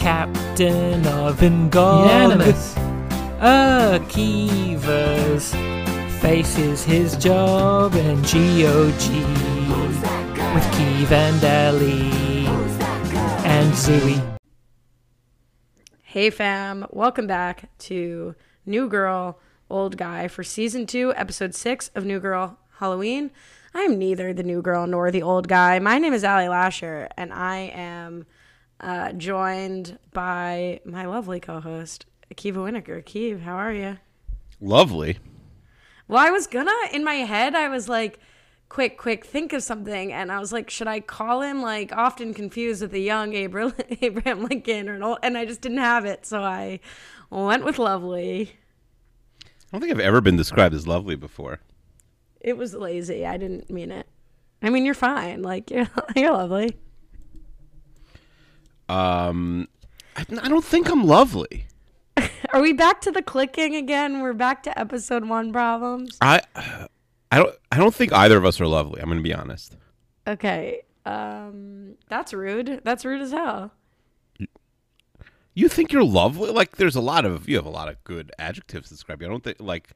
captain of Ingolimus. Akiva's faces his job in GOG with Keeve and Ellie and Zooey. Hey fam, welcome back to New Girl, Old Guy for season two, episode six of New Girl Halloween. I am neither the new girl nor the old guy. My name is Allie Lasher, and I am uh, joined by my lovely co-host, Akiva Wienerkur. Keeve, how are you? Lovely. Well, I was gonna in my head. I was like, quick, quick, think of something, and I was like, should I call him like often confused with the young Abraham, Abraham Lincoln or an old? And I just didn't have it, so I went with lovely. I don't think I've ever been described as lovely before. It was lazy. I didn't mean it. I mean, you're fine. Like you're, you're lovely. Um, I, I don't think I'm lovely. Are we back to the clicking again? We're back to episode one problems. I, I don't. I don't think either of us are lovely. I'm going to be honest. Okay. Um, that's rude. That's rude as hell. You think you're lovely? Like, there's a lot of you have a lot of good adjectives to describe you. I don't think like.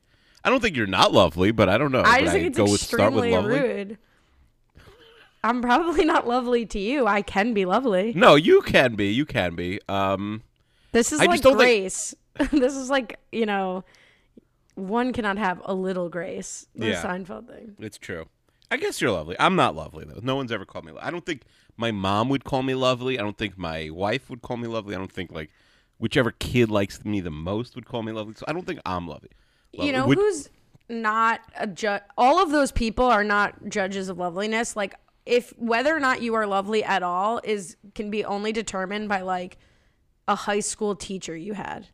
I don't think you're not lovely, but I don't know. I Would just think it's go with start with extremely lovely? rude. I'm probably not lovely to you. I can be lovely. No, you can be. You can be. Um, This is I like don't think- grace. this is like you know, one cannot have a little grace. The Yeah. Seinfeld thing. it's true. I guess you're lovely. I'm not lovely though. No one's ever called me. lo- I don't think my mom would call me lovely. I don't think my wife would call me lovely. I don't think like whichever kid likes me the most would call me lovely. So I don't think I'm lovely. you know Would- who's not a judge all of those people are not judges of loveliness like if whether or not you are lovely at all is can be only determined by like a high school teacher you had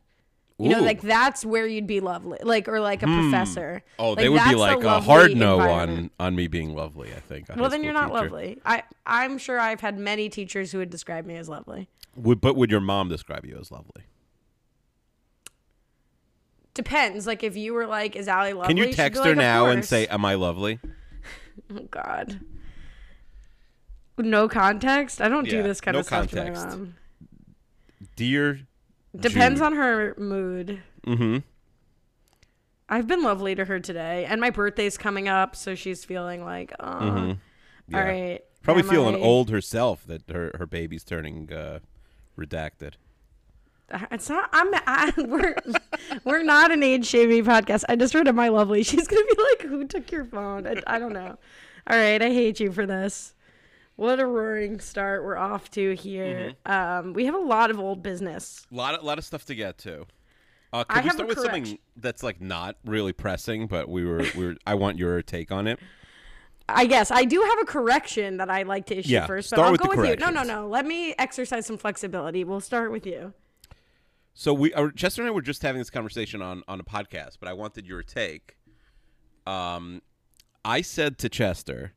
you know Ooh. like that's where you'd be lovely like or like a hmm. professor Oh, Like, they would be like a hard no on on me being lovely. I think. well then you're not teacher. lovely i i'm sure i've had many teachers who would describe me as lovely Would but would your mom describe you as lovely? depends like if you were like is Allie lovely Can you text her "Of now and say, "Am I lovely?" Oh God. No context. I don't do this kind no of stuff to my context. mom. Dear. Depends Jude. on her mood. Mm-hmm. I've been lovely to her today, and my birthday's coming up, so she's feeling like, oh, Mm-hmm. all right. Probably feeling I- old herself that her her baby's turning uh, redacted. It's not. I'm. I, we're we're not an age shaming podcast. I just read of my lovely. She's gonna be like, "Who took your phone?" I, I don't know. All right, I hate you for this. What a roaring start we're off to here. Mm-hmm. Um, we have a lot of old business. A lot, of, lot of stuff to get to. Uh, I could we have a start with something that's like not really pressing, but we were we were. I want your take on it. I guess I do have a correction that I'd like to issue Yeah, first, but start I'll with go the with you. No, no, no. Let me exercise some flexibility. We'll start with you. So we, uh, Chester and I were just having this conversation on on a podcast, but I wanted your take. Um, I said to Chester,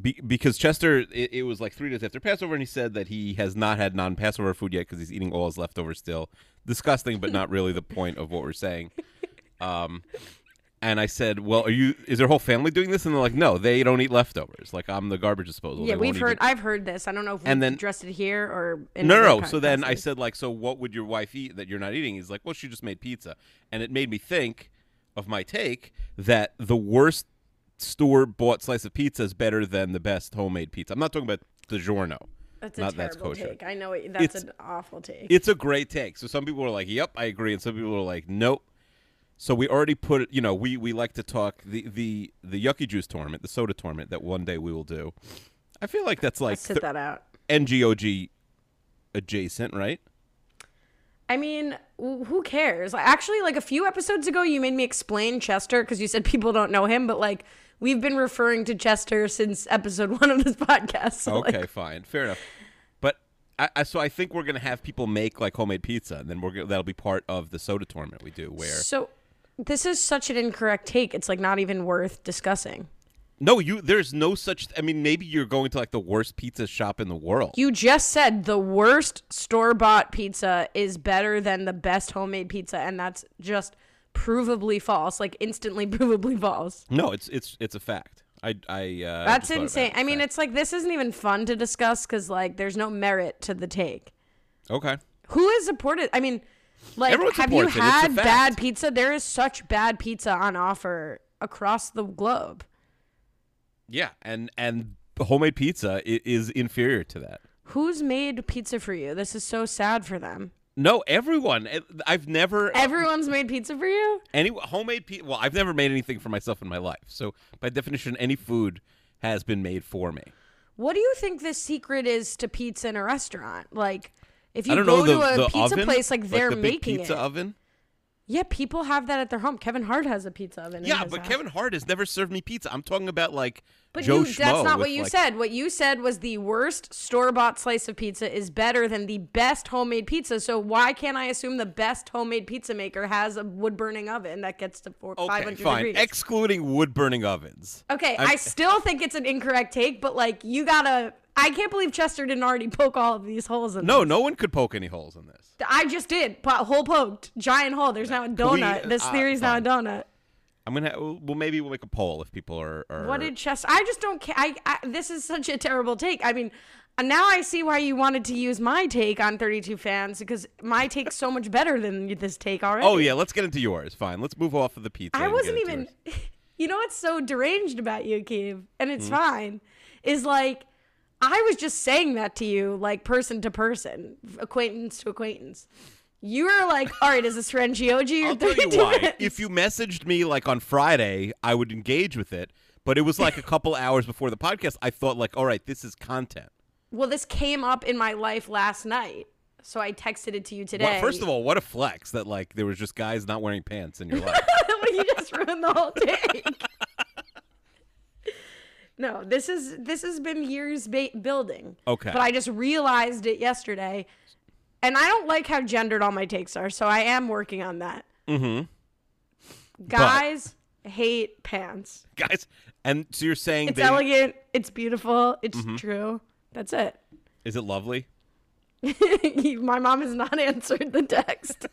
be, because Chester, it, it was like three days after Passover, and he said that he has not had non-Passover food yet because he's eating all his leftovers still. Disgusting, but not really the point of what we're saying. Um, and I said, "Well, are you? Is their whole family doing this?" And they're like, "No, they don't eat leftovers. Like I'm the garbage disposal." yeah, They we've heard. I've heard this. I don't know if we And then- addressed it here or no. no. So then I said, like, so what would your wife eat that you're not eating? He's like, well, she just made pizza, and it made me think of my take that the worst store bought slice of pizza is better than the best homemade pizza. I'm not talking about the DiGiorno. that's a not that's terrible kosher. take. I know it, that's It's- an awful take. It's a great take. So some people are like, yep, I agree, and some people are like, nope. So we already put it. You know, we we like to talk the the the yucky juice tournament, the soda tournament that one day we will do. I feel like that's like Let's sit that out. NGOG adjacent, right? I mean, who cares? Actually, like a few episodes ago, you made me explain Chester because you said people don't know him, but like we've been referring to Chester since episode one of this podcast. So, Okay, like, fine, fair enough. But I, I so I think we're gonna have people make like homemade pizza, and then we're gonna, that'll be part of the soda tournament we do. Where so this is such an incorrect take. It's like not even worth discussing. no, you there's no such. I mean, maybe you're going to like the worst pizza shop in the world. You just said the worst store bought pizza is better than the best homemade pizza, and that's just provably false. Like instantly provably false. no, it's it's it's a fact. I I uh, That's insane. I mean, Fact. it's like this isn't even fun to discuss because like there's no merit to the take. okay. Who has supported? I mean, like, Everyone have you supports it. It's a had bad pizza? There is such bad pizza on offer across the globe. Yeah, and and homemade pizza is inferior to that. Who's made pizza for you? This is so sad for them. No, everyone. Eh, I've never Everyone's made pizza for you? any homemade pizza. Well, I've never made anything for myself in my life. So by definition, any food has been made for me. What do you think the secret is to pizza in a restaurant? Like, if you go the, to a pizza oven, place, like they're the big making pizza it. oven. Yeah, people have that at their home. Kevin Hart has a pizza oven. Yeah, but house. Kevin Hart has never served me pizza. I'm talking about like But Joe you, Schmo that's not what you like- said. What you said was the worst store bought slice of pizza is better than the best homemade pizza. So why can't I assume the best homemade pizza maker has a wood burning oven that gets to four, Okay, 500 fine. degrees? Excluding wood burning ovens. okay, I'm- I still think it's an incorrect take, but like you gotta. I can't believe Chester didn't already poke all of these holes in. No, this. no no one could poke any holes in this. I just did. Po- hole poked, giant hole. There's now a we- donut. this uh, theory's now a donut. I'm gonna. Well, maybe we'll make a poll if people are. are What did Chester? I just don't care. I, I this is such a terrible take. I mean, uh, now I see why you wanted to use my take on 32 fans because my take's so much better than this take already. Oh yeah, let's get into yours. Fine, let's move off of the pizza. I wasn't even. You know what's so deranged about you, Keeve, and it's Hmm? fine, is like I was just saying that to you, like person to person, acquaintance to acquaintance. You were like, "All right, is this friend Gioji or I'll tell you why. If you messaged me like on Friday, I would engage with it. But it was like a couple hours before the podcast. I thought like, all right, this is content. Well, this came up in my life last night, so I texted it to you today. Well, first of all, what a flex that like there was just guys not wearing pants in your life. you just ruined the whole take. No, this is this has been years ba- building. Okay. But I just realized it yesterday, and I don't like how gendered all my takes are, so I am working on that. mm-hmm. Guys hate pants. Guys, and so you're saying It's they, elegant. It's beautiful. It's true. That's it. is it lovely? my mom has not answered the text.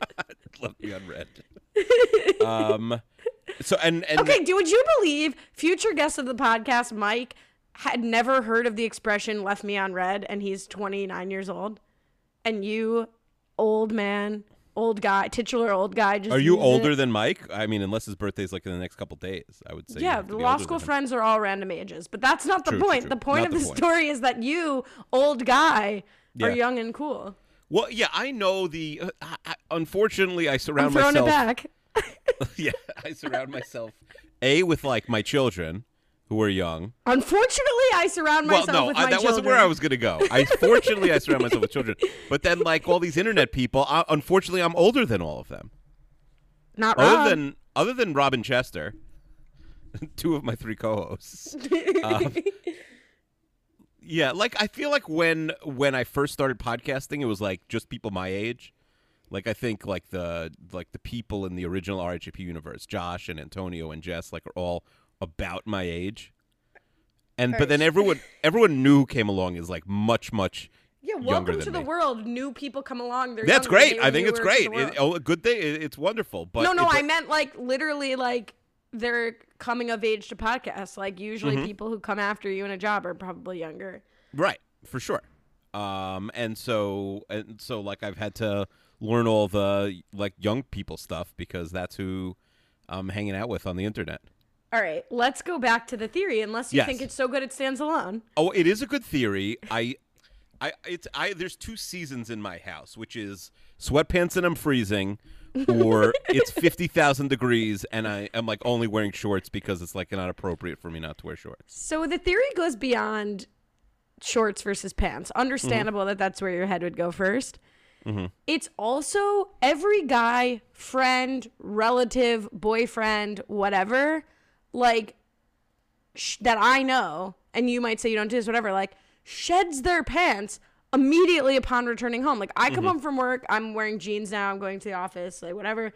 Left me unread. um. So and and Okay, do would you believe future guest of the podcast, Mike, had never heard of the expression "left me on red" and he's 29 years old, and you, old man, old guy, titular old guy, just are you older it? than Mike? I mean, unless his birthday's like in the next couple days, I would say. Yeah, the law school friends are all random ages, but that's not the True, true, point. true. The point Not of the the, point. story is that you, old guy, are young and cool. Well, yeah, I know the. Uh, I, unfortunately, I I'm surround throwing myself. it back. yeah, I surround myself a with like my children who are young. Unfortunately, I surround myself Well, myself no, with I, my that wasn't where. I was gonna go. I fortunately I surround myself with children, but then like all these internet people, I, unfortunately, I'm older than all of them. Not Rob. Other than other than Robin Chester, two of my three co-hosts. Um, yeah, like I feel like when when I first started podcasting, it was like just people my age. Like I think like the like the people in the original RHAP universe, Josh and Antonio and Jess, like are all about my age. And but then everyone everyone new came along is like much much yeah, younger welcome than to the me. world. New people come along. They're That's great. I think it's great. It, oh, good thing. It, it's wonderful. But no, no, I meant like literally like they're coming of age to podcasts. Like usually Mm-hmm. people who come after you in a job are probably younger. Right, for sure. Um, and so and so like I've had to learn all the like young people stuff because that's who I'm hanging out with on the internet. All right, let's go back to the theory. Unless you Yes. think it's so good it stands alone. Oh, it is a good theory. I I it's I there's two seasons in my house, which is sweatpants and I'm freezing or it's 50,000 degrees and I am like only wearing shorts because it's like not appropriate for me not to wear shorts. So the theory goes beyond shorts versus pants. Understandable Mm-hmm. that that's where your head would go 1st It's also every guy, friend, relative, boyfriend, whatever, like sh- that I know, and you might say you don't do this, whatever, like sheds their pants immediately upon returning home. Like I Mm-hmm. come home from work, I'm wearing jeans now, I'm going to the office, like whatever.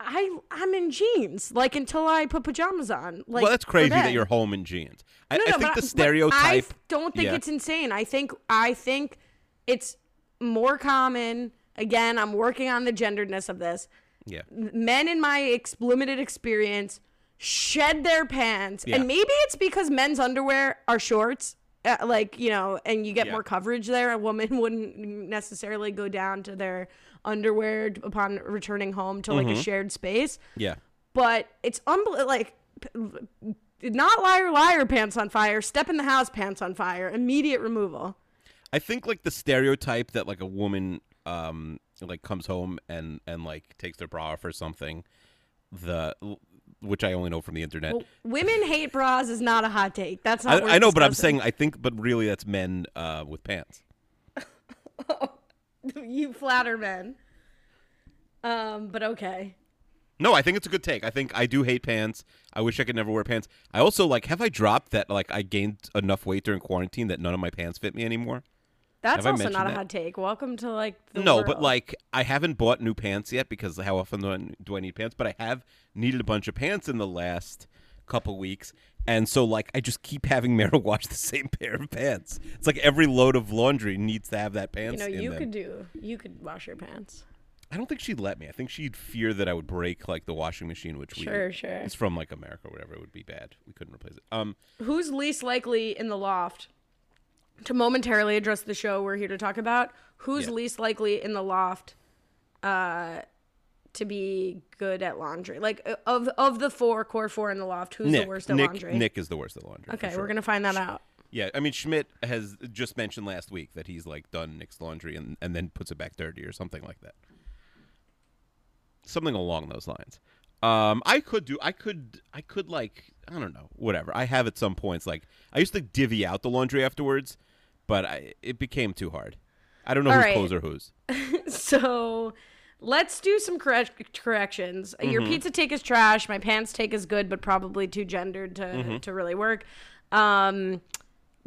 I I'm in jeans like until I put pajamas on. Like well, that's crazy that you're home in jeans. I, No, I no, think but the stereotype I don't think Yeah. it's insane. I think I think it's more common. Again, I'm working on the genderedness of this. Yeah. Men in my ex- limited experience shed their pants, Yeah. and maybe it's because men's underwear are shorts, uh, like you know, and you get Yeah. more coverage there. A woman wouldn't necessarily go down to their underwear upon returning home to like Mm-hmm. a shared space. Yeah. But it's unbel- like p- not liar liar pants on fire. Step in the house pants on fire. Immediate removal. I think like the stereotype that like a woman um like comes home and and like takes their bra off or something, the which I only know from the internet. Well, women hate bras is not a hot take. That's not. worth I know, but I'm saying I think, but really that's men uh, with pants. you flatter men. Um, but okay. No, I think it's a good take. I think I do hate pants. I wish I could never wear pants. I also like have I dropped that like I gained enough weight during quarantine that none of my pants fit me anymore? That's Have also not a that? hot take. Welcome to like the no, but like I haven't bought new pants yet because how often do I, do I need pants? But I have needed a bunch of pants in the last couple weeks, and so like I just keep having Mara wash the same pair of pants. It's like every load of laundry needs to have that pants. you know, in you them. could do. You could wash your pants. I don't think she'd let me. I think she'd fear that I would break like the washing machine, which Sure, we sure. It's from like America or whatever. It would be bad. We couldn't replace it. Um, Who's least likely in the loft? To momentarily address the show we're here to talk about, who's Yeah. least likely in the loft uh to be good at laundry? Like uh, of of the four core four in the loft, who's Nick, the worst at Nick, laundry? Nick is the worst at laundry. okay, sure. we're gonna find that out. Yeah, I mean Schmidt has just mentioned last week that he's like done Nick's laundry and and then puts it back dirty or something like that. Something along those lines. Um, I could do. I could. I could like. I don't know. Whatever. I have at some points like I used to divvy out the laundry afterwards, but I, it became too hard. I don't know All whose right. clothes are whose. So let's do some correct corrections. Your Mm-hmm. pizza take is trash. My pants take is good, but probably too gendered to, Mm-hmm. to really work. Um,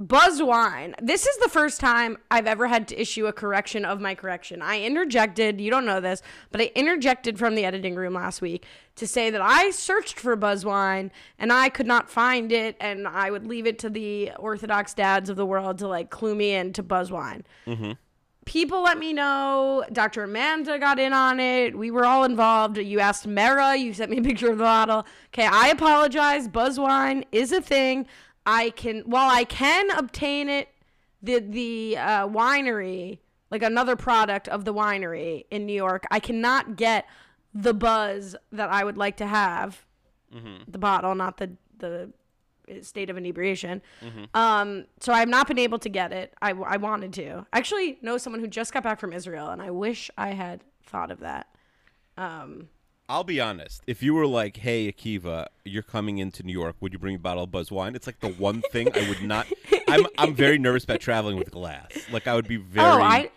Buzz Wine. This is the first time I've ever had to issue a correction of my correction. I interjected, you don't know this, but I interjected from the editing room last week to say that I searched for Buzz Wine and I could not find it, and I would leave it to the Orthodox dads of the world to like clue me in to Buzz Wine mm-hmm. people let me know. Dr. Amanda got in on it. We were all involved. You asked Mara. You sent me a picture of the bottle. Okay, I apologize. Buzz wine is a thing. I can, while I can obtain it, the the uh, winery, like another product of the winery in New York, I cannot get the buzz that I would like to have. The bottle, not the the state of inebriation. Um, so I have not been able to get it. I, I wanted to. I actually know someone who just got back from Israel, and I wish I had thought of that. Um, I'll be honest. If you were like, "Hey, Akiva, you're coming into New York. Would you bring a bottle of Buzz wine?" It's like the one thing I would not. I'm I'm very nervous about traveling with glass. Like I would be very oh, I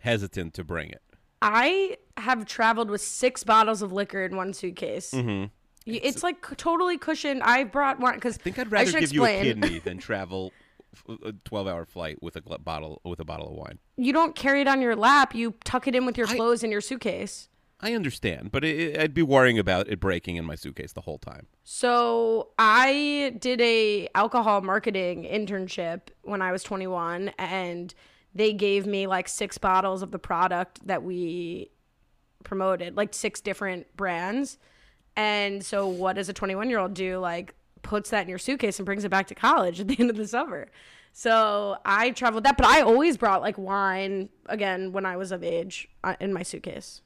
hesitant to bring it. I have traveled with six bottles of liquor in one suitcase. Mm-hmm. It's like totally cushioned. I brought one because I think I'd rather give you a kidney than travel a 12-hour flight with a bottle with a bottle of wine. You don't carry it on your lap. You tuck it in with your I- clothes in your suitcase. I understand, but it, I'd be worrying about it breaking in my suitcase the whole time. So I did a alcohol marketing internship when I was 21 and they gave me like six bottles of the product that we promoted, like six different brands. And so what does a 21 year old do? Like puts that in your suitcase and brings it back to college at the end of the summer. So I traveled that, but I always brought like wine again when I was of age uh, in my suitcase.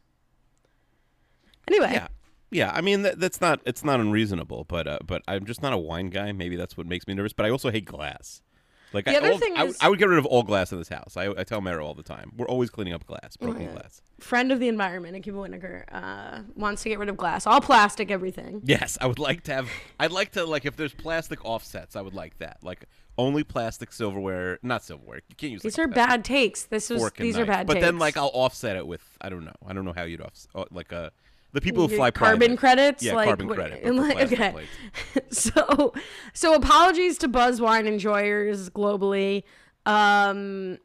Anyway, Yeah, yeah. I mean, that, that's not it's not unreasonable, but uh, but I'm just not a wine guy. Maybe that's what makes me nervous. But I also hate glass. Like The I, other all- thing I, would- is- I would get rid of all glass in this house. I, I tell Mara all the time. We're always cleaning up glass, broken yeah. glass. friend of the environment, Akiva Wienerkur, uh, wants to get rid of glass, all plastic, everything. Yes, I would like to have. I'd like to like if there's plastic offsets. I would like that. Like only plastic silverware, not silverware. You can't use. These like, are bad takes. This was and these are knife. bad But takes. then like I'll offset it with I don't know. I don't know how you'd offset uh, like uh, the people who fly carbon private. credits, Yeah, like carbon what- credit. like- okay. so so apologies to buzz wine enjoyers globally um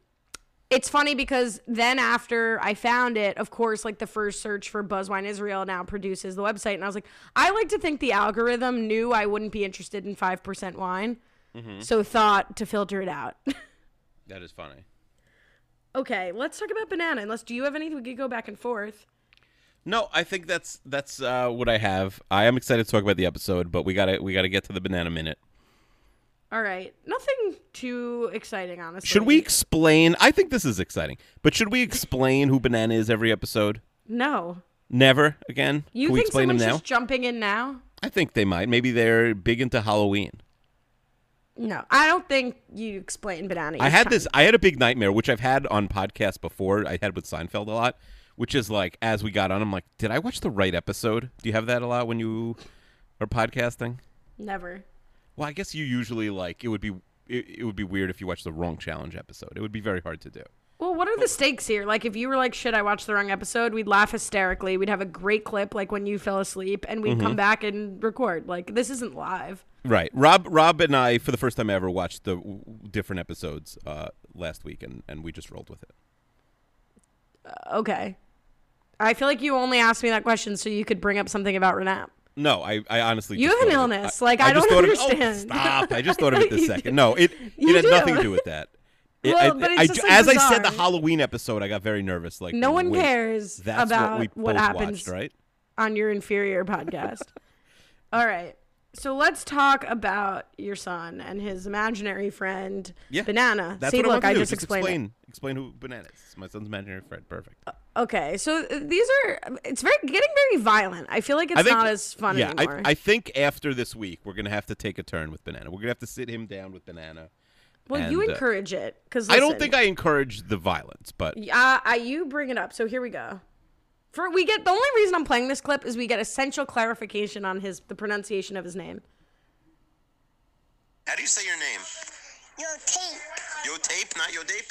it's funny because then after I found it, of course, like the first search for Buzzwine Israel now produces the website, and I was like, I like to think the algorithm knew I wouldn't be interested in five percent wine, Mm-hmm. so thought to filter it out. That is funny. okay, let's talk about banana. Unless do you have anything we could go back and forth? No, I think that's that's uh, what I have. I am excited to talk about the episode, but we gotta we gotta get to the banana minute. All right. Nothing too exciting, honestly. Should we explain? I think this is exciting, but should we explain who Banana is every episode? No. Never again. You Can we think explain him someone's now? just jumping in now? I think they might. Maybe they're big into Halloween. No, I don't think you explain banana. I had trying- this. I had a big nightmare, which I've had on podcasts before. I had with Seinfeld a lot, which is like as we got on, I'm like, did I watch the right episode? Do you have that a lot when you are podcasting? Never. Well, I guess you usually like it would be. It, it would be weird if you watched the wrong challenge episode. It would be very hard to do. Well, what are the stakes here? Like, if you were like, shit, I watched the wrong episode, we'd laugh hysterically. We'd have a great clip, like when you fell asleep, and we'd Mm-hmm. come back and record. Like, this isn't live. Right. Rob Rob and I, for the first time ever, watched the w- different episodes uh, last week, and, and we just rolled with it. Okay. I feel like you only asked me that question so you could bring up something about Renap. No, I, I honestly You just have an thought of it. illness. Like, I just don't it- oh, understand. oh, stop! I just thought of it this second. No, it You it had do. nothing to do with that. It- Well, I- but it's I- just, like, as I said, the. Halloween episode, I got very nervous. Like, No one wait, cares That's about what, we what both happens watched, right? on your inferior podcast. All right. So let's talk about your son and his imaginary friend, Yeah, Banana. That's See, what I look, to I do. just explained. explain explain who Banana is. My son's imaginary friend. Perfect. Okay, so uh, these are it's very getting very violent. I feel like it's think, not as fun yeah, anymore. I, I think after this week, we're gonna have to take a turn with Banana. We're gonna have to sit him down with Banana. well, you and, uh, encourage it because I don't think I encourage the violence, but Uh, I, you bring it up. So here we go. For we get the only reason I'm playing this clip is we get essential clarification on his the pronunciation of his name. How do you say your name? Yo tape. Yo tape, not yo tape?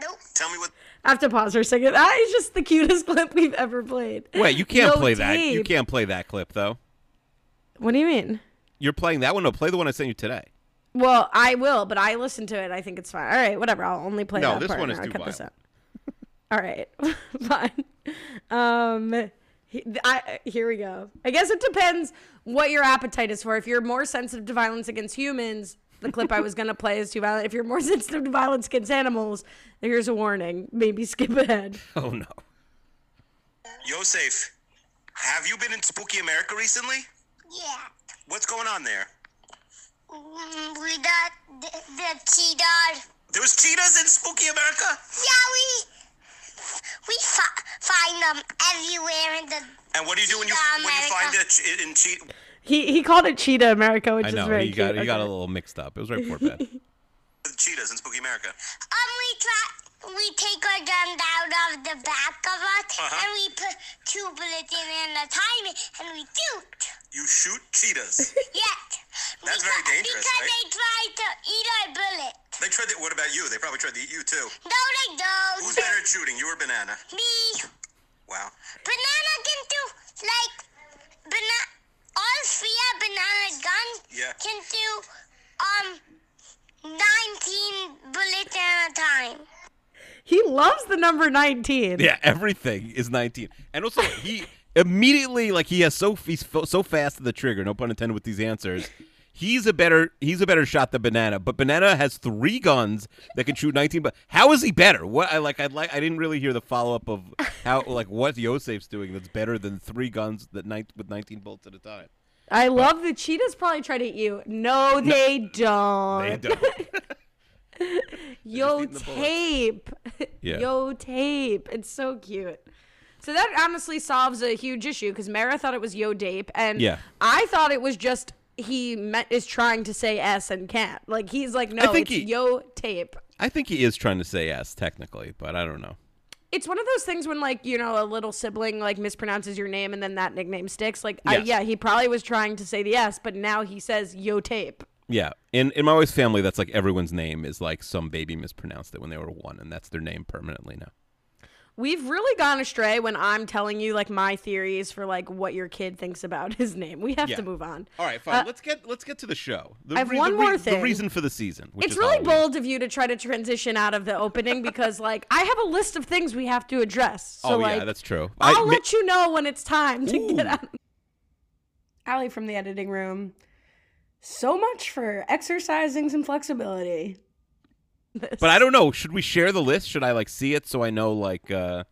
Nope. Tell me what. I have to pause for a second. That is just the cutest clip we've ever played. wait, you can't No play that. You can't play that clip though. What do you mean? You're playing that one. No, play the one I sent you today. Well, I will, but I listened to it. I think it's fine. All right, whatever. I'll only play No, that this part. one is too cut this violent. out. All right, fine. Um, he- I, here we go. I guess it depends what your appetite is for. If you're more sensitive to violence against humans, the clip I was gonna play is too violent. If you're more sensitive to violence against animals, here's a warning. Maybe skip ahead. Oh no. Yosef, have you been in Spooky America recently? Yeah. What's going on there? Mm, We got the, the cheetah. There was cheetahs in Spooky America? Yeah, we we fi- find them everywhere in the. And what do you do when you Cheetah when you find America. a che- in cheat? He he called it Cheetah America, which I is know very he got cute. he got a little mixed up. It was right before bed. cheetahs in Spooky America. Um, we try. We take our guns out of the back of us, Uh-huh. and we put two bullets in and a timer, and we shoot. You shoot cheetahs. Yeah. That's Because- very dangerous, Because right? they try to eat our bullet. they tried to. What about you? They probably tried to eat you too. No, they don't. Who's better at shooting, you or Banana? Me. Wow. Banana can do like banana. All three banana guns Yeah. can do um nineteen bullets at a time. He loves the number nineteen. yeah, everything is 19. And also he immediately like he has so he's fo- so fast to the trigger. No pun intended with these answers. He's a better he's a better shot than Banana, but Banana has three guns that can shoot 19. But how is he better? What I like I like I didn't really hear the follow up of how like what Yosef's doing that's better than three guns that nine, with 19 bolts at a time. I love the cheetahs probably try to eat you. No, they don't. They don't. Yo eating the bullets. tape. Yeah. Yo tape. It's so cute. So that honestly solves a huge issue because Mara thought it was Yo Dape, and Yeah. I thought it was just he met, is trying to say S and can't. Like he's like, no, think it's he- Yo Tape. I think he is trying to say yes technically, but I don't know. It's one of those things when like you know a little sibling like mispronounces your name and then that nickname sticks. Like I, yeah, he probably was trying to say the S, but now he says Yo Tape. Yeah, in in my wife's family, that's like everyone's name is like some baby mispronounced it when they were one, and that's their name permanently now. We've really gone astray when I'm telling you like my theories for like what your kid thinks about his name. We have Yeah. to move on. All right, fine. Uh, let's get let's get to the show. The I have the one more The thing. reason for the season. Which It's really Halloween. bold of you to try to transition out of the opening because like I have a list of things we have to address. So oh like yeah, that's true. I'll I, let you know when it's time to get Ooh. out. Allie from the editing room. So much for exercising some flexibility. But I don't know. Should we share the list? Should I like see it so I know like uh,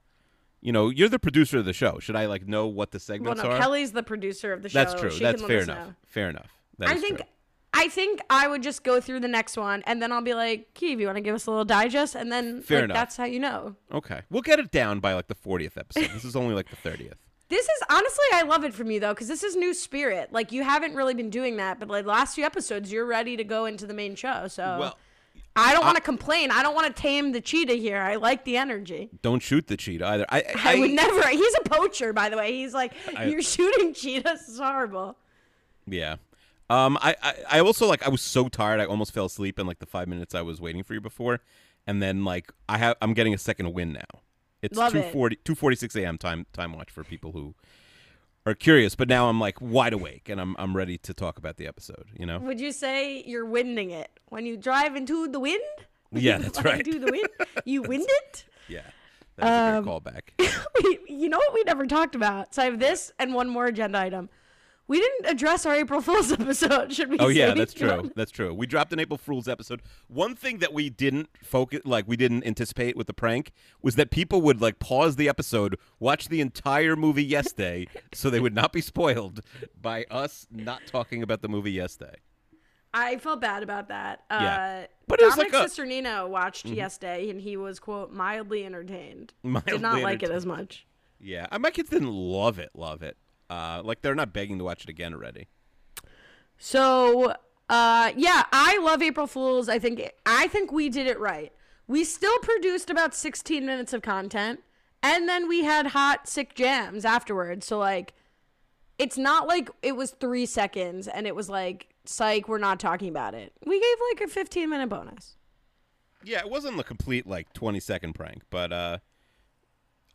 you know, you're the producer of the show. Should I like know what the Well, segments no, are? Kelly's the producer of the show. that's true. She That's fair enough. know. Fair enough. That I think true. I think I would just go through the next one and then I'll be like, Keeve, you want to give us a little digest? And then Fair like, enough. that's how you know. Okay, we'll get it down by like the 40th episode. This is only like the 30th. This is honestly, I love it from you though, because this is new spirit. Like you haven't really been doing that, but like the last few episodes, you're ready to go into the main show. So Well, I don't want to complain. I don't want to tame the cheetah here. I like the energy. don't shoot the cheetah either. I, I, would never. He's a poacher, by the way. He's like, I- you're shooting cheetahs. It's horrible. Yeah. Um, I, I, I also like I was so tired I almost fell asleep in like the five minutes I was waiting for you before, and then like I have I'm getting a second win now. It's Love it. 2:40 2:46 a.m. time time watch for people who are curious. But now I'm like wide awake and I'm I'm ready to talk about the episode. You know? Would you say you're winding it when you drive into the wind? Yeah, that's right. Into the wind. You wind it. Yeah, that's Um, a good callback. we, you know what we never talked about? So I have this and one more agenda item. We didn't address our April Fool's episode. Should we? Oh yeah, that's true. That's true. We dropped an April Fool's episode. One thing that we didn't focus, like we didn't anticipate with the prank, was that people would like pause the episode, watch the entire movie yesterday, so they would not be spoiled by us not talking about the movie yesterday. I felt bad about that. Yeah. Uh, But Dominic's like a- Mm-hmm. sister Nina watched yesterday, and he was quote mildly entertained. Mildly Did not like it as much. Yeah, Uh, my kids didn't love it. Love it. Uh, like they're not begging to watch it again already. So, uh, yeah, I love April Fools. I think I think we did it right. We still produced about 16 minutes of content, and then we had hot sick jams afterwards. So like, it's not like it was three seconds and it was like, psych, we're not talking about it. We gave like a 15 minute bonus. Yeah, it wasn't a complete like twenty second prank, but uh,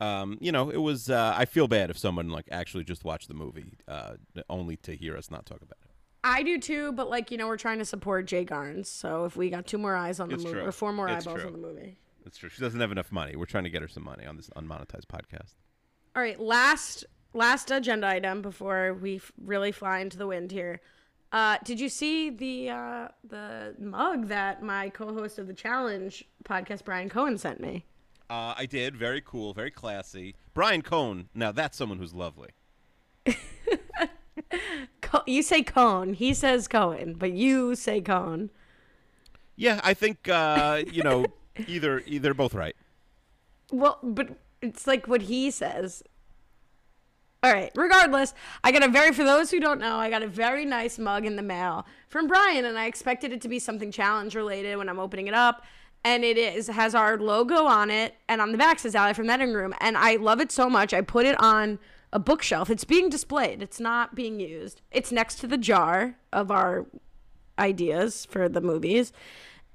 um, you know, it was. Uh, I feel bad if someone like actually just watched the movie, uh, only to hear us not talk about it. I do too, but like you know, we're trying to support Jen Garner. So if we got two more eyes on the It's movie true. or four more It's eyeballs true. on the movie. That's true. She doesn't have enough money. We're trying to get her some money on this unmonetized podcast. All right, last last agenda item before we f- really fly into the wind here. Uh, did you see the uh, the mug that my co-host of the challenge podcast Brian Cohen sent me? Uh, I did. Very cool. Very classy. Brian Cohn. Now that's someone who's lovely. Co- you say Cone, he says Cohen, but you say Cone. Yeah, I think uh, you know either either they're both right. Well, but it's like what he says. All right. Regardless, I got a very for those who don't know, I got a very nice mug in the mail from Brian, and I expected it to be something challenge related when I'm opening it up. And it is has our logo on it, and on the back says "Ally from Editing Room," and I love it so much. I put it on a bookshelf. It's being displayed. It's not being used. It's next to the jar of our ideas for the movies.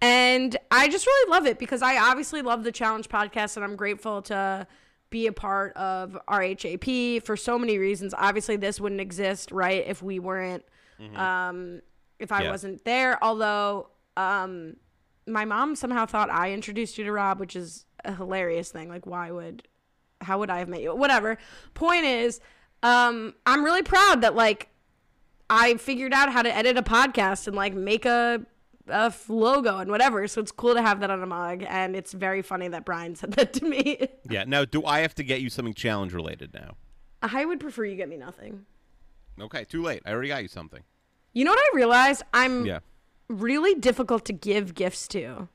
And I just really love it because I obviously love the Challenge podcast and I'm grateful to be a part of RHAP for so many reasons. Obviously, this wouldn't exist, right, if we weren't, um, if I Yeah. wasn't there. Although, um, my mom somehow thought I introduced you to Rob, which is a hilarious thing. Like, why would, how would I have met you? Whatever. Point is, um, I'm really proud that, like, I figured out how to edit a podcast and like make a a logo and whatever. So it's cool to have that on a mug, and it's very funny that Brian said that to me. Yeah. Now, do I have to get you something challenge related now? I would prefer you get me nothing. Okay, too late. I already got you something. You know what I realized? I'm Yeah. Really difficult to give gifts to,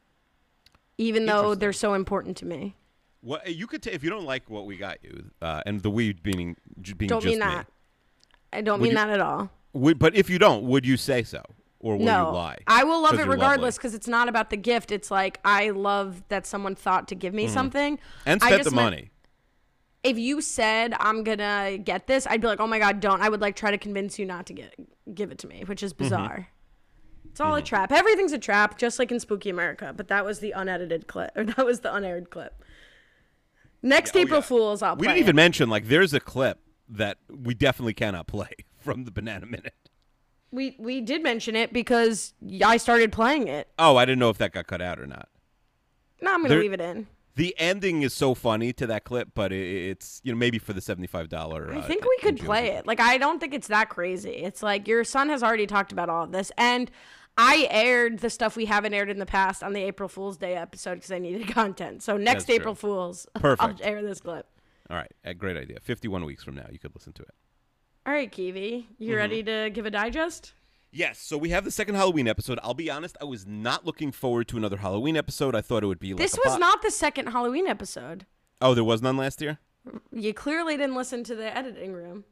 even though they're so important to me. What you could ta- if you don't like what we got you, uh, and the we being being Don't just mean me. I don't mean you- that at all. Would, but if you don't, would you say so, or will no, you lie? I will love it regardless because it's not about the gift. It's like I love that someone thought to give me something Mm-hmm. and I spent the meant- money. if you said I'm gonna get this, I'd be like, oh my god, don't. I would like try to convince you not to get give it to me, which is Mm-hmm. It's all a mm-hmm. trap. Everything's a trap, just like in Spooky America. But that was the unedited clip, or that was the unaired clip. Next Yeah, oh, April yeah. Fools, I'll We didn't even mention like there's a clip that we definitely cannot play from the Banana Minute. we we did mention it because I started playing it. Oh, I didn't know if that got cut out or not. No, I'm gonna There- leave it in. The ending is so funny to that clip, but it, it's you know maybe for the seventy five dollar. Uh, I think we could play it. Like I don't think it's that crazy. It's like your son has already talked about all of this, and I aired the stuff we haven't aired in the past on the April Fool's Day episode because I needed content. So next That's true. April Fools, Perfect. I'll air this clip. All right, a great idea. Fifty one weeks from now, you could listen to it. All right, Kiwi, you Mm-hmm. ready to give a digest? Yes, so we have the second Halloween episode. I'll be honest, I was not looking forward to another Halloween episode. I thought it would be like This was not the second Halloween episode. Oh, there was none last year. You clearly didn't listen to the editing room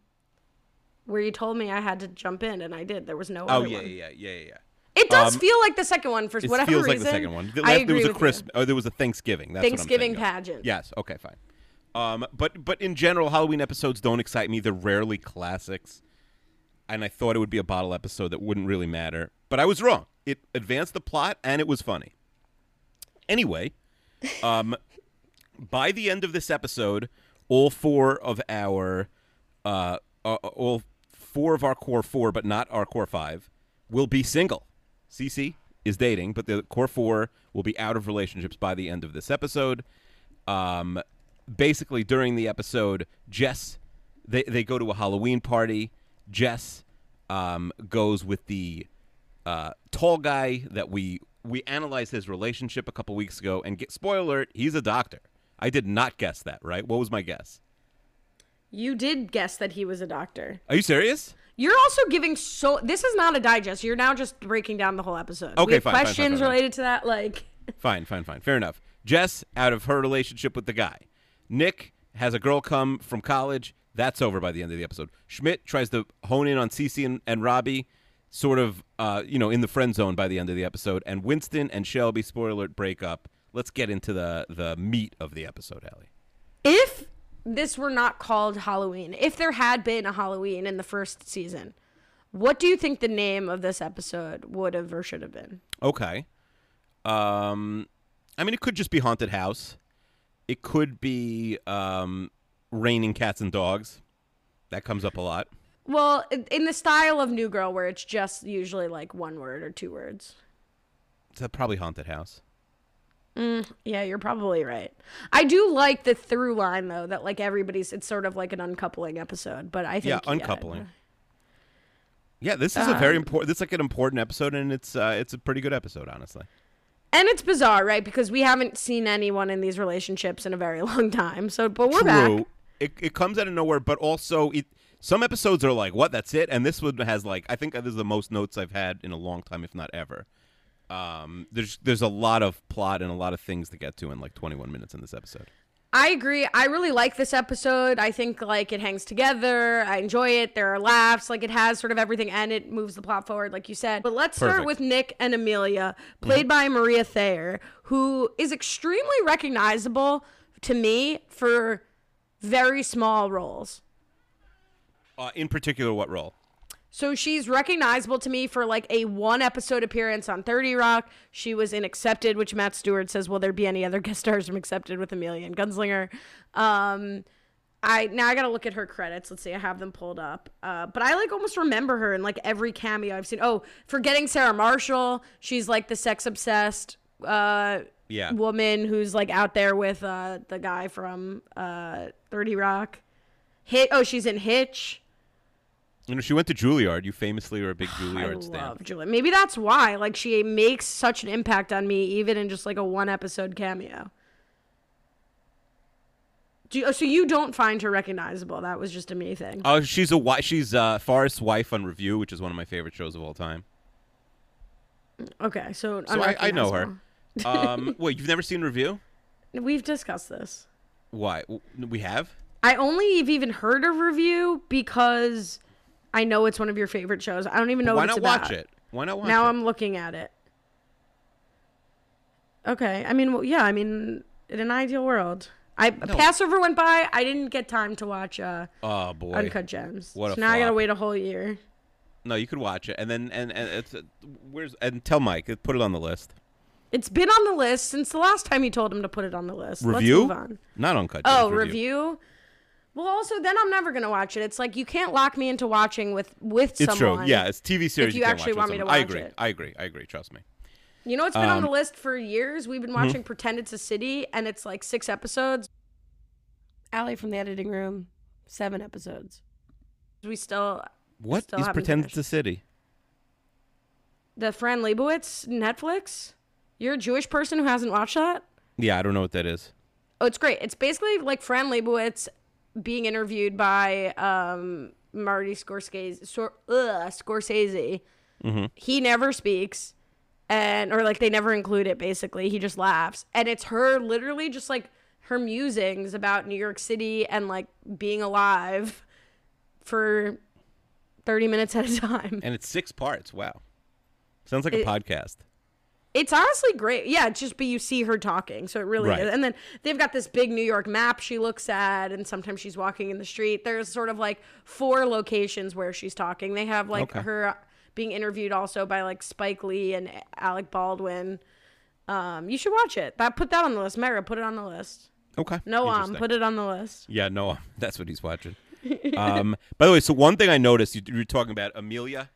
where you told me I had to jump in, and I did. There was no Oh yeah, one. yeah, yeah, yeah, yeah. It does Um, feel like the second one for It whatever feels reason. It feels like the second one. The I agree there was a. Christmas. Oh, there was a Thanksgiving. That's Thanksgiving what I'm thinking of. pageant. Yes. Okay. Fine. Um, but but in general, Halloween episodes don't excite me. They're rarely classics, and I thought it would be a bottle episode that wouldn't really matter. But I was wrong. It advanced the plot, and it was funny. Anyway, um, by the end of this episode, all four of our, uh, uh, all four of our core four, but not our core five, will be single. Cece is dating, but the core four will be out of relationships by the end of this episode. Um, basically, during the episode, Jess they they go to a Halloween party. Jess um, goes with the uh, tall guy that we we analyzed his relationship a couple weeks ago, and get spoiler alert, he's a doctor. I did not guess that. Right? What was my guess? You did guess that he was a doctor. Are you serious? You're also giving so. This is not a digest. You're now just breaking down the whole episode. Okay, we have fine, fine, fine, questions fine, fine. related to that. Like, Fine, fine, fine. Fair enough. Jess out of her relationship with the guy. Nick has a girl come from college. That's over by the end of the episode. Schmidt tries to hone in on Cece and, and Robbie, sort of, uh, you know, in the friend zone by the end of the episode. And Winston and Shelby, spoiler alert, break up. Let's get into the the meat of the episode, Ellie. if this were not called Halloween, if there had been a Halloween in the first season, what do you think the name of this episode would have or should have been? Okay. Um, I mean, it could just be haunted house. It could be um, raining cats and dogs. That comes up a lot. Well, in- in the style of New Girl, where it's just usually like one word or two words. It's probably haunted house. Yeah, you're probably right. I do like the through line though, that like everybody's it's sort of like an uncoupling episode, but I think Yeah, uncoupling. Yeah, this is a very important. This is like an important episode, and it's uh, it's a pretty good episode, honestly. And it's bizarre, right? Because we haven't seen anyone in these relationships in a very long time. So, but we're back. It it comes out of nowhere, but also it. Some episodes are like, "What? That's it," and this one has like, I think this is the most notes I've had in a long time, if not ever. Um, there's there's a lot of plot and a lot of things to get to in like 21 minutes in this episode. I agree. I really like this episode. I think like it hangs together. I enjoy it. There are laughs. Like it has sort of everything and it moves the plot forward, like you said. But let's start with Nick and Amelia, played by Maria Thayer, who is extremely recognizable to me for very small roles. Uh, in particular, what role? So she's recognizable to me for like a one episode appearance on 30 Rock. She was in Accepted, which Matt Stewart says, Will there be any other guest stars from Accepted with Amelia and Gunslinger? Um, I now I gotta look at her credits. Let's see, I have them pulled up. Uh, but I like almost remember her in like every cameo I've seen. Oh, forgetting Sarah Marshall. She's like the sex obsessed uh Yeah. woman who's like out there with uh the guy from uh 30 Rock. Hit oh, she's in Hitch. You know, she went to Juilliard. You famously are a big I Juilliard stan. love Julia. Maybe that's why. Like she makes such an impact on me, even in just like a one episode cameo. Do you, oh, so you don't find her recognizable? That was just a me thing. Oh, she's a she's uh, Forrest's wife on Review, which is one of my favorite shows of all time. Okay, so So I, I know her. Um, wait, you've never seen Review? We've discussed this. Why? We have. I only have even heard of review because I know it's one of your favorite shows. I don't even know Why what it's not about. watch it? Why not watch now it? I'm looking at it. Okay, I mean, well, yeah, I mean, in an ideal world, I Passover went by. I didn't get time to watch uh, Oh boy. Uncut Gems. What a so now I gotta wait a whole year. No, you could watch it, and then and and it's uh, where's and tell Mike put it on the list. It's been on the list since the last time you told him to put it on the list. Review. Let's move on. Not uncut. Oh, Gems, review. Well, also then I'm never gonna watch it. It's like you can't lock me into watching with with It's someone. true. Yeah, it's TV series. If you can't actually watch want me to someone. I agree. it. I agree. I agree. Trust me. You know, it's been on Um, the list for years. We've been watching Pretend It's a City, and it's like six episodes. Allie from the editing room, seven episodes. We still What Still is pretend finished. it's a city? the Fran Lebowitz Netflix. You're a Jewish person who hasn't watched that. Yeah, I don't know what that is. Oh, it's great. It's basically like Fran Lebowitz being interviewed by um, Marty Scorsese, Sor- ugh, Scorsese He never speaks, and or like they never include it. Basically, he just laughs, and it's her literally just like her musings about New York City and like being alive for thirty minutes at a time. And it's six parts. Wow. Sounds like a podcast. It's honestly great. Yeah, it's just but you see her talking, so it really Right. is. And then they've got this big New York map she looks at, and sometimes she's walking in the street. There's sort of like four locations where she's talking. They have like Okay. her being interviewed also by like Spike Lee and Alec Baldwin. Um, you should watch it. That put that on the list. Mara, put it on the list. Okay. No, um, put it on the list. Yeah, no, that's what he's watching. um, by the way, so one thing I noticed, you, you were talking about Amelia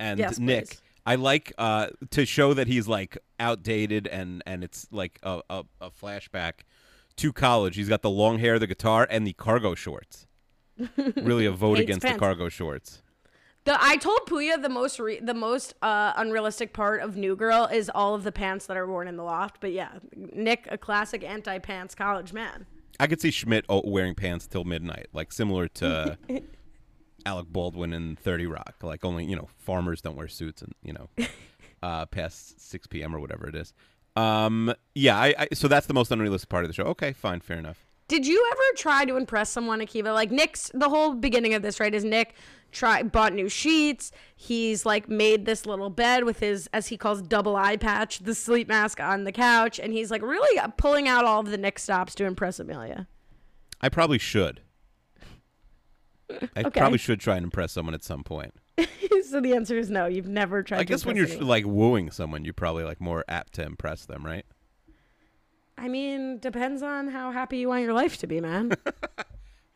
and Yes, Nick. please. I like uh, to show that he's like outdated and and it's like a, a, a flashback to college. He's got the long hair, the guitar, and the cargo shorts. Really a vote against pants. the cargo shorts. The I told Puya the most re- the most uh, unrealistic part of New Girl is all of the pants that are worn in the loft. But yeah, Nick, a classic anti pants college man. I could see Schmidt oh, wearing pants till midnight, like similar to Alec Baldwin in Thirty Rock. Like only you know farmers don't wear suits and you know uh, past six p.m. or whatever it is. Um, yeah, I, I so that's the most unrealistic part of the show. Okay, fine, fair enough. Did you ever try to impress someone, Akiva? Like Nick's the whole beginning of this, right? Is Nick try bought new sheets? He's like made this little bed with his, as he calls, double eye patch, the sleep mask on the couch, and he's like really pulling out all of the Nick stops to impress Amelia. I probably should. I Okay. probably should try and impress someone at some point. so the answer is no. You've never tried. I guess when you're anyone. like wooing someone, you're probably like more apt to impress them, right? I mean, depends on how happy you want your life to be, man.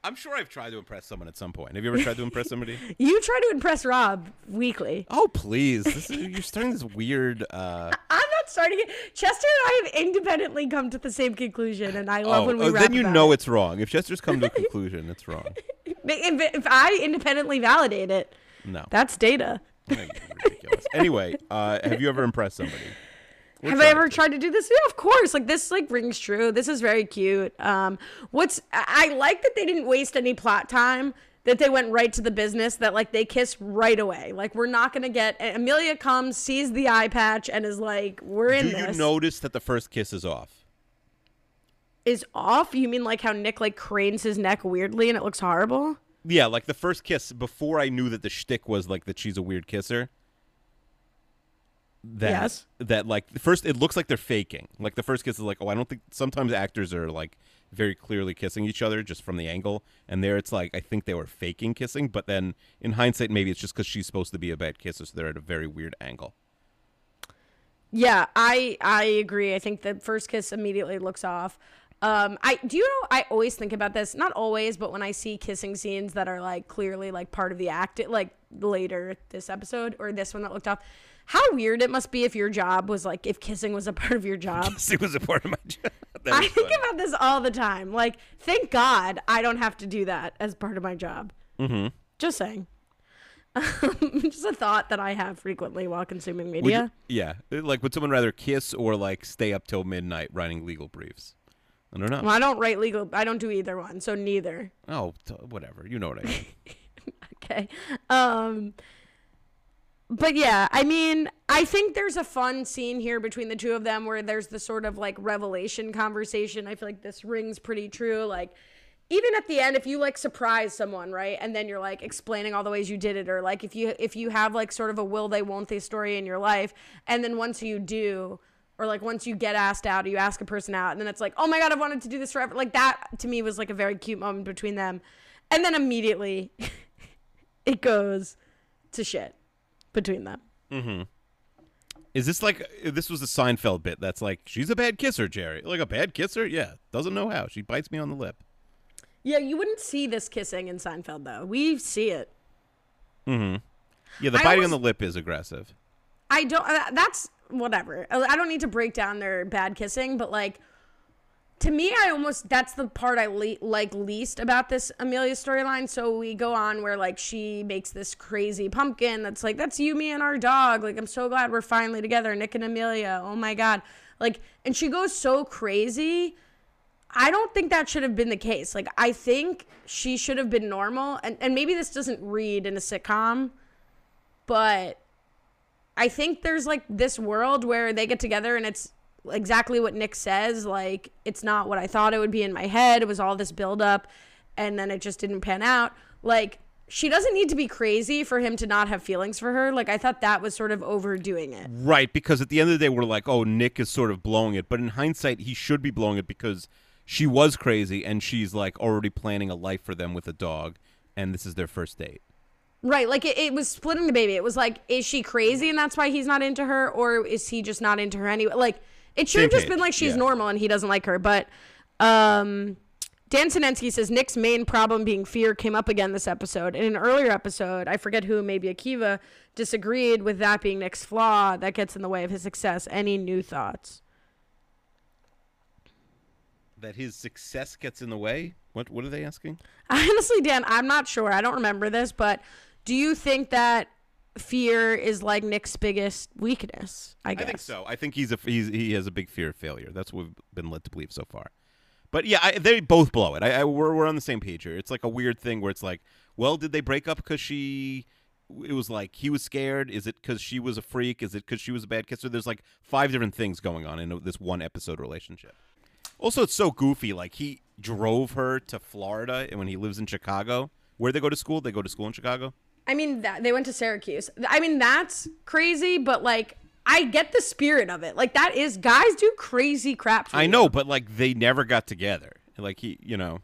I'm sure I've tried to impress someone at some point. Have you ever tried to impress somebody? you try to impress Rob weekly. Oh please! This is, you're starting this weird. Uh, I'm not starting it. Chester and I have independently come to the same conclusion, and I love oh, when we oh, then you know it. it's wrong. If Chester's come to a conclusion, it's wrong. If, if I independently validate it, No, that's data. ridiculous. Anyway, uh, have you ever impressed somebody? Or Have I ever to? tried to do this? Yeah, of course. Like this, like rings true. This is very cute. Um, what's I like that they didn't waste any plot time. That they went right to the business. That like they kiss right away. Like we're not gonna get. Amelia comes, sees the eye patch, and is like, "We're in Do you this." notice that the first kiss is off? is off. You mean like how Nick like cranes his neck weirdly and it looks horrible? Yeah, like the first kiss before I knew that the shtick was like that she's a weird kisser. That Yes. that like first it looks like they're faking. Like the first kiss is like, oh, I don't think sometimes actors are like very clearly kissing each other just from the angle, and there it's like I think they were faking kissing, but then in hindsight maybe it's just because she's supposed to be a bad kisser, so they're at a very weird angle. Yeah, I I agree. I think the first kiss immediately looks off. Um, I do you know I always think about this. Not always, but when I see kissing scenes that are like clearly like part of the act, it, like later this episode or this one that looked off. How weird it must be if your job was like if kissing was a part of your job. it was a part of my job. I think about this all the time. Like, thank God I don't have to do that as part of my job. Mm-hmm. Just saying. Just a thought that I have frequently while consuming media. you- yeah, like would someone rather kiss or like stay up till midnight writing legal briefs? I don't know. Well, I don't write legal. I don't do either one, so neither. Oh, t- whatever. You know what I mean. Okay. Um but yeah, I mean, I think there's a fun scene here between the two of them where there's the sort of like revelation conversation. I feel like this rings pretty true. Like even at the end if you like surprise someone, right? And then you're like explaining all the ways you did it or like if you if you have like sort of a will they won't they story in your life and then once you do or like once you get asked out or you ask a person out and then it's like, "Oh my god, I've wanted to do this forever." Like that to me was like a very cute moment between them. And then immediately it goes to shit between them. Mm-hmm. Is this like this was a Seinfeld bit? That's like she's a bad kisser, Jerry. Like a bad kisser? Yeah, doesn't know how. She bites me on the lip. Yeah, you wouldn't see this kissing in Seinfeld though. We see it. Mm-hmm. Yeah, the I biting on the lip is aggressive. I don't. uh, That's whatever. I don't need to break down their bad kissing, but like to me, I almost that's the part I le- like least about this Amelia storyline. So we go on where like she makes this crazy pumpkin that's like that's you, me, and our dog. Like I'm so glad we're finally together, Nick and Amelia. Oh my god, like and she goes so crazy. I don't think that should have been the case. Like I think she should have been normal, and and maybe this doesn't read in a sitcom, but I think there's like this world where they get together and it's exactly what Nick says. Like, it's not what I thought it would be in my head. It was all this buildup, and then it just didn't pan out. Like, she doesn't need to be crazy for him to not have feelings for her. Like, I thought that was sort of overdoing it. Right, because at the end of the day, we're like, oh, Nick is sort of blowing it. But in hindsight, he should be blowing it because she was crazy and she's like already planning a life for them with a dog, and this is their first date. Right, like it, it was splitting the baby. It was like, is she crazy and that's why he's not into her, or is he just not into her anyway? Like, it should Same have just page, been like she's yeah. normal and he doesn't like her. But um, Dan Sinensky says Nick's main problem being fear came up again this episode. In an earlier episode, I forget who, maybe Akiva, disagreed with that being Nick's flaw that gets in the way of his success. Any new thoughts? That his success gets in the way. What? What are they asking? Honestly, Dan, I'm not sure. I don't remember this, but do you think that fear is like Nick's biggest weakness? I guess. I think so. I think he's a he's, he has a big fear of failure. That's what we've been led to believe so far. But yeah, I, they both blow it. I, I we're we're on the same page here. It's like a weird thing where it's like, well, did they break up because she? It was like he was scared. Is it because she was a freak? Is it because she was a bad kisser? There's like five different things going on in this one episode relationship. Also, it's so goofy. Like he drove her to Florida, and when he lives in Chicago, where they go to school, they go to school in Chicago. I mean, that, they went to Syracuse. I mean, that's crazy, but like, I get the spirit of it. Like, that is guys do crazy crap. For I you. know, but like they never got together. Like he, you know,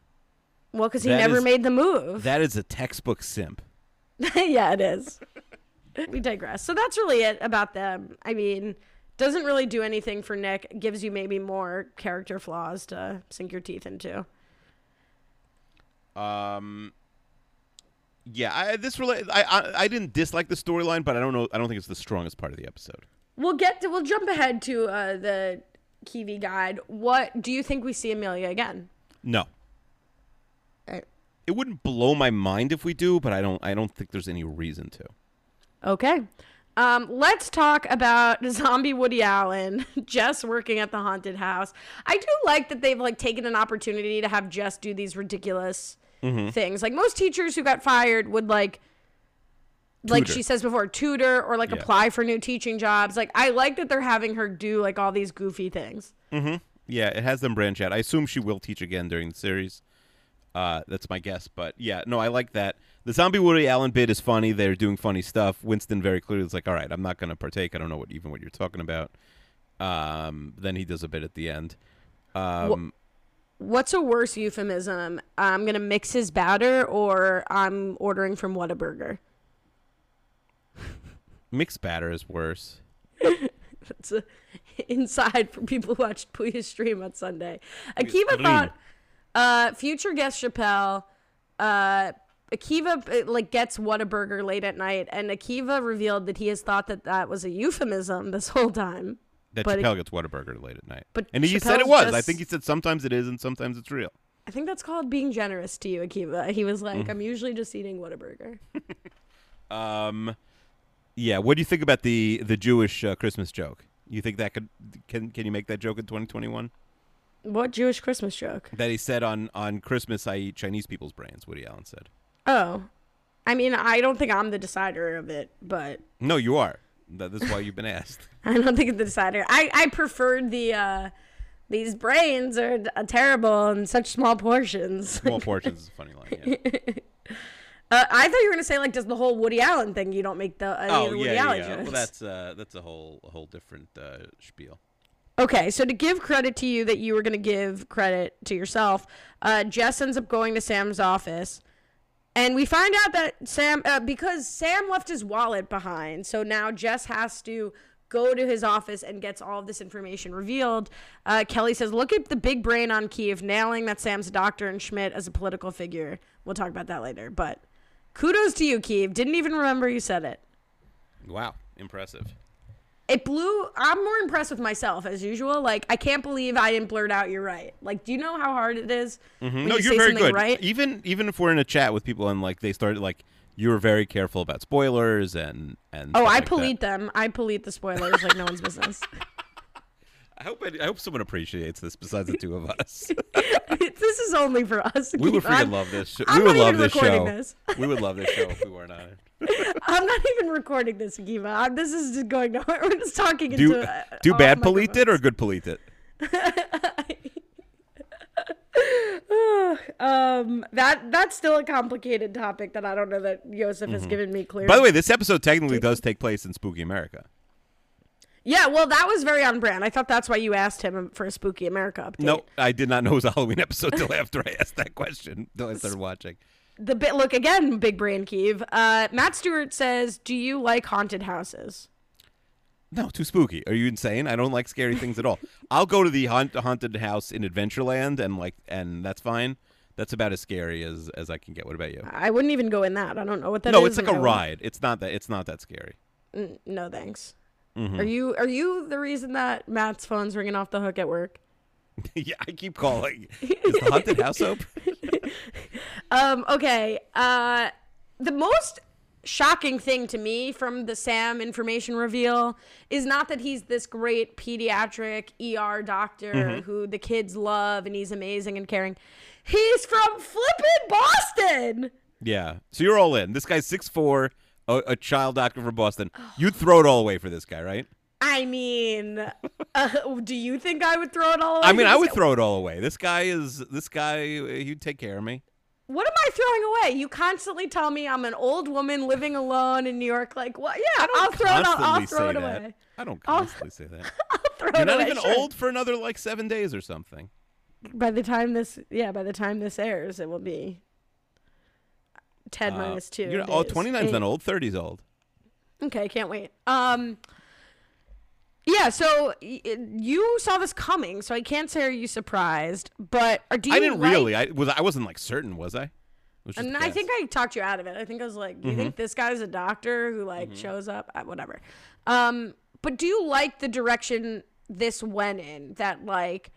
Well, because he never is- made the move. that is a textbook simp. yeah, it is. we digress. So that's really it about them. I mean, doesn't really do anything for Nick. Gives you maybe more character flaws to sink your teeth into. Um, yeah, I, this really, I, I, I didn't dislike the storyline, but I don't know, I don't think it's the strongest part of the episode. We'll get to. We'll jump ahead to uh, the Kiwi guide. What do you think we see Amelia again? No, Uh, it wouldn't blow my mind if we do, but I don't, I don't think there's any reason to. Okay. Um, let's talk about zombie Woody Allen, Jess working at the haunted house. I do like that they've like taken an opportunity to have Jess do these ridiculous Mm-hmm. things. Like most teachers who got fired would like like Tutor. she says before, tutor or like Yeah. apply for new teaching jobs. Like I like that they're having her do like all these goofy things. Yeah, it has them branch out. I assume she will teach again during the series. Uh, that's my guess, but yeah, no, I like that. The zombie Woody Allen bit is funny. They're doing funny stuff. Winston very clearly is like, "All right, I'm not going to partake. I don't know what even what you're talking about." Um, then he does a bit at the end. Um, What's a worse euphemism? I'm gonna mix his batter or I'm ordering from Whataburger. mixed batter is worse. That's a, inside for people who watched Puya's stream on Sunday. Akiva thought uh, future guest Chappelle. Uh, Akiva uh, like gets Whataburger late at night, and Akiva revealed that he has thought that that was a euphemism this whole time. That But it- Chappelle gets Whataburger late at night. But and he said it Chappelle's was. I think he said sometimes it is and sometimes it's real. I think that's called being generous to you, Akiva. He was like, Mm-hmm. "I'm usually just eating Whataburger." Um, yeah. What do you think about the the Jewish uh, Christmas joke? You think that could can can you make that joke in 2021? what Jewish Christmas joke? That he said on on Christmas, I eat Chinese people's brains. Woody Allen said. Oh, I mean, I don't think I'm the decider of it, but No, you are. That is why you've been asked. I don't think it's the decider. I I preferred the uh these brains are uh, terrible in such small portions. Small portions is a funny line. Yeah. Uh, I thought you were gonna say like does the whole Woody Allen thing. You don't make the of oh the yeah, Woody yeah. Allen yeah. Well, that's uh, that's a whole a whole different uh, spiel. Okay, so to give credit to you that you were going to give credit to yourself, uh, Jess ends up going to Sam's office, and we find out that Sam, uh, because Sam left his wallet behind, so now Jess has to go to his office and gets all of this information revealed. Uh, Kelly says, "Look at the big brain on Kiev, nailing that Sam's a doctor and Schmidt as a political figure." We'll talk about that later, but kudos to you, Kiev. Didn't even remember you said it. Wow, impressive. It blew. I'm more impressed with myself as usual. Like I can't believe I didn't blurt out. You're right. Like, do you know how hard it is Mm-hmm. No, you you're say very something good. right? Even even if we're in a chat with people and like they started like you were very careful about spoilers and and Oh, I like that. them. I polite the spoilers like no one's business. I hope I, I hope someone appreciates this besides the two of us. this is only for us. we would freaking love this. Show. I'm we would love this show. this. we would love this show if we weren't on it. I'm not even recording this, Akiva. I'm, this is just going nowhere. We're just talking Do into uh, do bad polite it or good polite it? um, that that's still a complicated topic that I don't know that Yosef has given me clear. Mm-hmm. By the way, this episode technically does take place in Spooky America. yeah, well, that was very on brand. I thought that's why you asked him for a Spooky America update. No, I did not know it was a Halloween episode till after I asked that question. Till I started watching. The bit look again, big brain Keeve. Uh, Matt Stewart says, "Do you like haunted houses?" No, too spooky. Are you insane? I don't like scary things at all. I'll go to the haunt- haunted house in Adventureland and like, and that's fine. That's about as scary as as I can get. What about you? I wouldn't even go in that. I don't know what that no, it's like a ride. It's not that. It's not that scary. wouldn't- No thanks. Mm-hmm. Are you are you the reason that Matt's phone's ringing off the hook at work? yeah, I keep calling. Is the haunted house open? Um, okay. Uh, the most shocking thing to me from the Sam information reveal is not that he's this great pediatric ER doctor Mm-hmm. who the kids love and he's amazing and caring. He's from flippin' Boston. Yeah. So you're all in. This guy's six four, a, a child doctor from Boston. You'd throw it all away for this guy, right? I mean, uh, do you think I would throw it all away? I mean, I would throw it all away. This guy is. This guy. He'd take care of me. What am I throwing away? You constantly tell me I'm an old woman living alone in New York. Like, what? Yeah, I'll throw it. I'll, I'll throw it that. away. I don't I'll- constantly say that. I'll throw You're it not away. even sure. old for another like seven days or something. By the time this, yeah, by the time this airs, it will be ten Uh, minus two. You're, oh, days. 29's not old. 30's old. Okay, can't wait. Um, yeah. So y- you saw this coming, so I can't say are you surprised, but or do you? I didn't like- really. I was. I wasn't like certain. Was I? It was just And I guess. think I talked you out of it. I think I was like, "Do you Mm-hmm. think this guy's a doctor who like shows up at whatever?" Um, but do you like the direction this went in? That like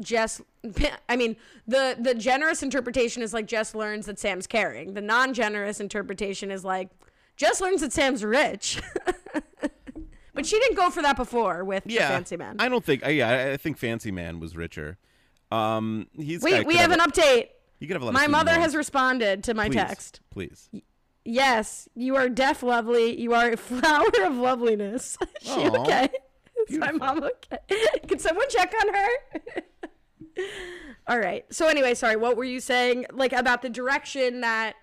Jess, I mean, the the generous interpretation is like Jess learns that Sam's caring. The non generous interpretation is like Jess learns that Sam's rich. but she didn't go for that before with the yeah. Fancy Man. I don't think. I, yeah, I- think Fancy Man was richer. Um, he's. Wait, we have an update. You could have a lot My mother has responded to my Please, text. Please. Yes, you are deaf, lovely. You are a flower of loveliness. Is she Aw, okay? Is my mom okay? Can someone check on her? All right. So anyway, sorry. What were you saying, like about the direction that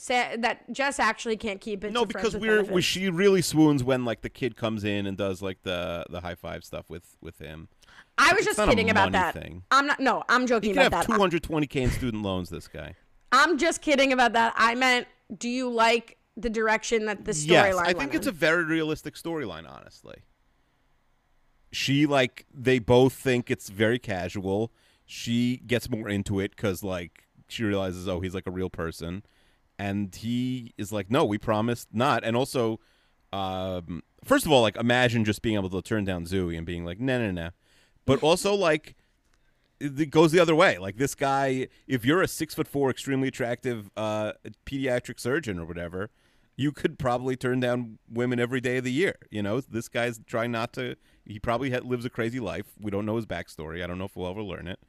Sa- that Jess actually can't keep it? No, because we're we, she really swoons when like the kid comes in and does like the the high five stuff with with him. I was it's just kidding about that. thing. I'm not. No, I'm He joking could about have that. 220k in student loans. This guy. I'm just kidding about that. I meant, do you like the direction that the storyline? Yes, I think it's a very realistic storyline. Honestly, she like they both think it's very casual. She gets more into it because like she realizes, oh, he's like a real person, and he is like, no, we promised not. And also, um, first of all, like imagine just being able to turn down Zooey and being like, no, no, no. But also like it goes the other way. Like this guy, if you're a six foot four, extremely attractive uh, pediatric surgeon or whatever, you could probably turn down women every day of the year. You know, this guy's trying not to. He probably ha- lives a crazy life. We don't know his backstory. I don't know if we'll ever learn it.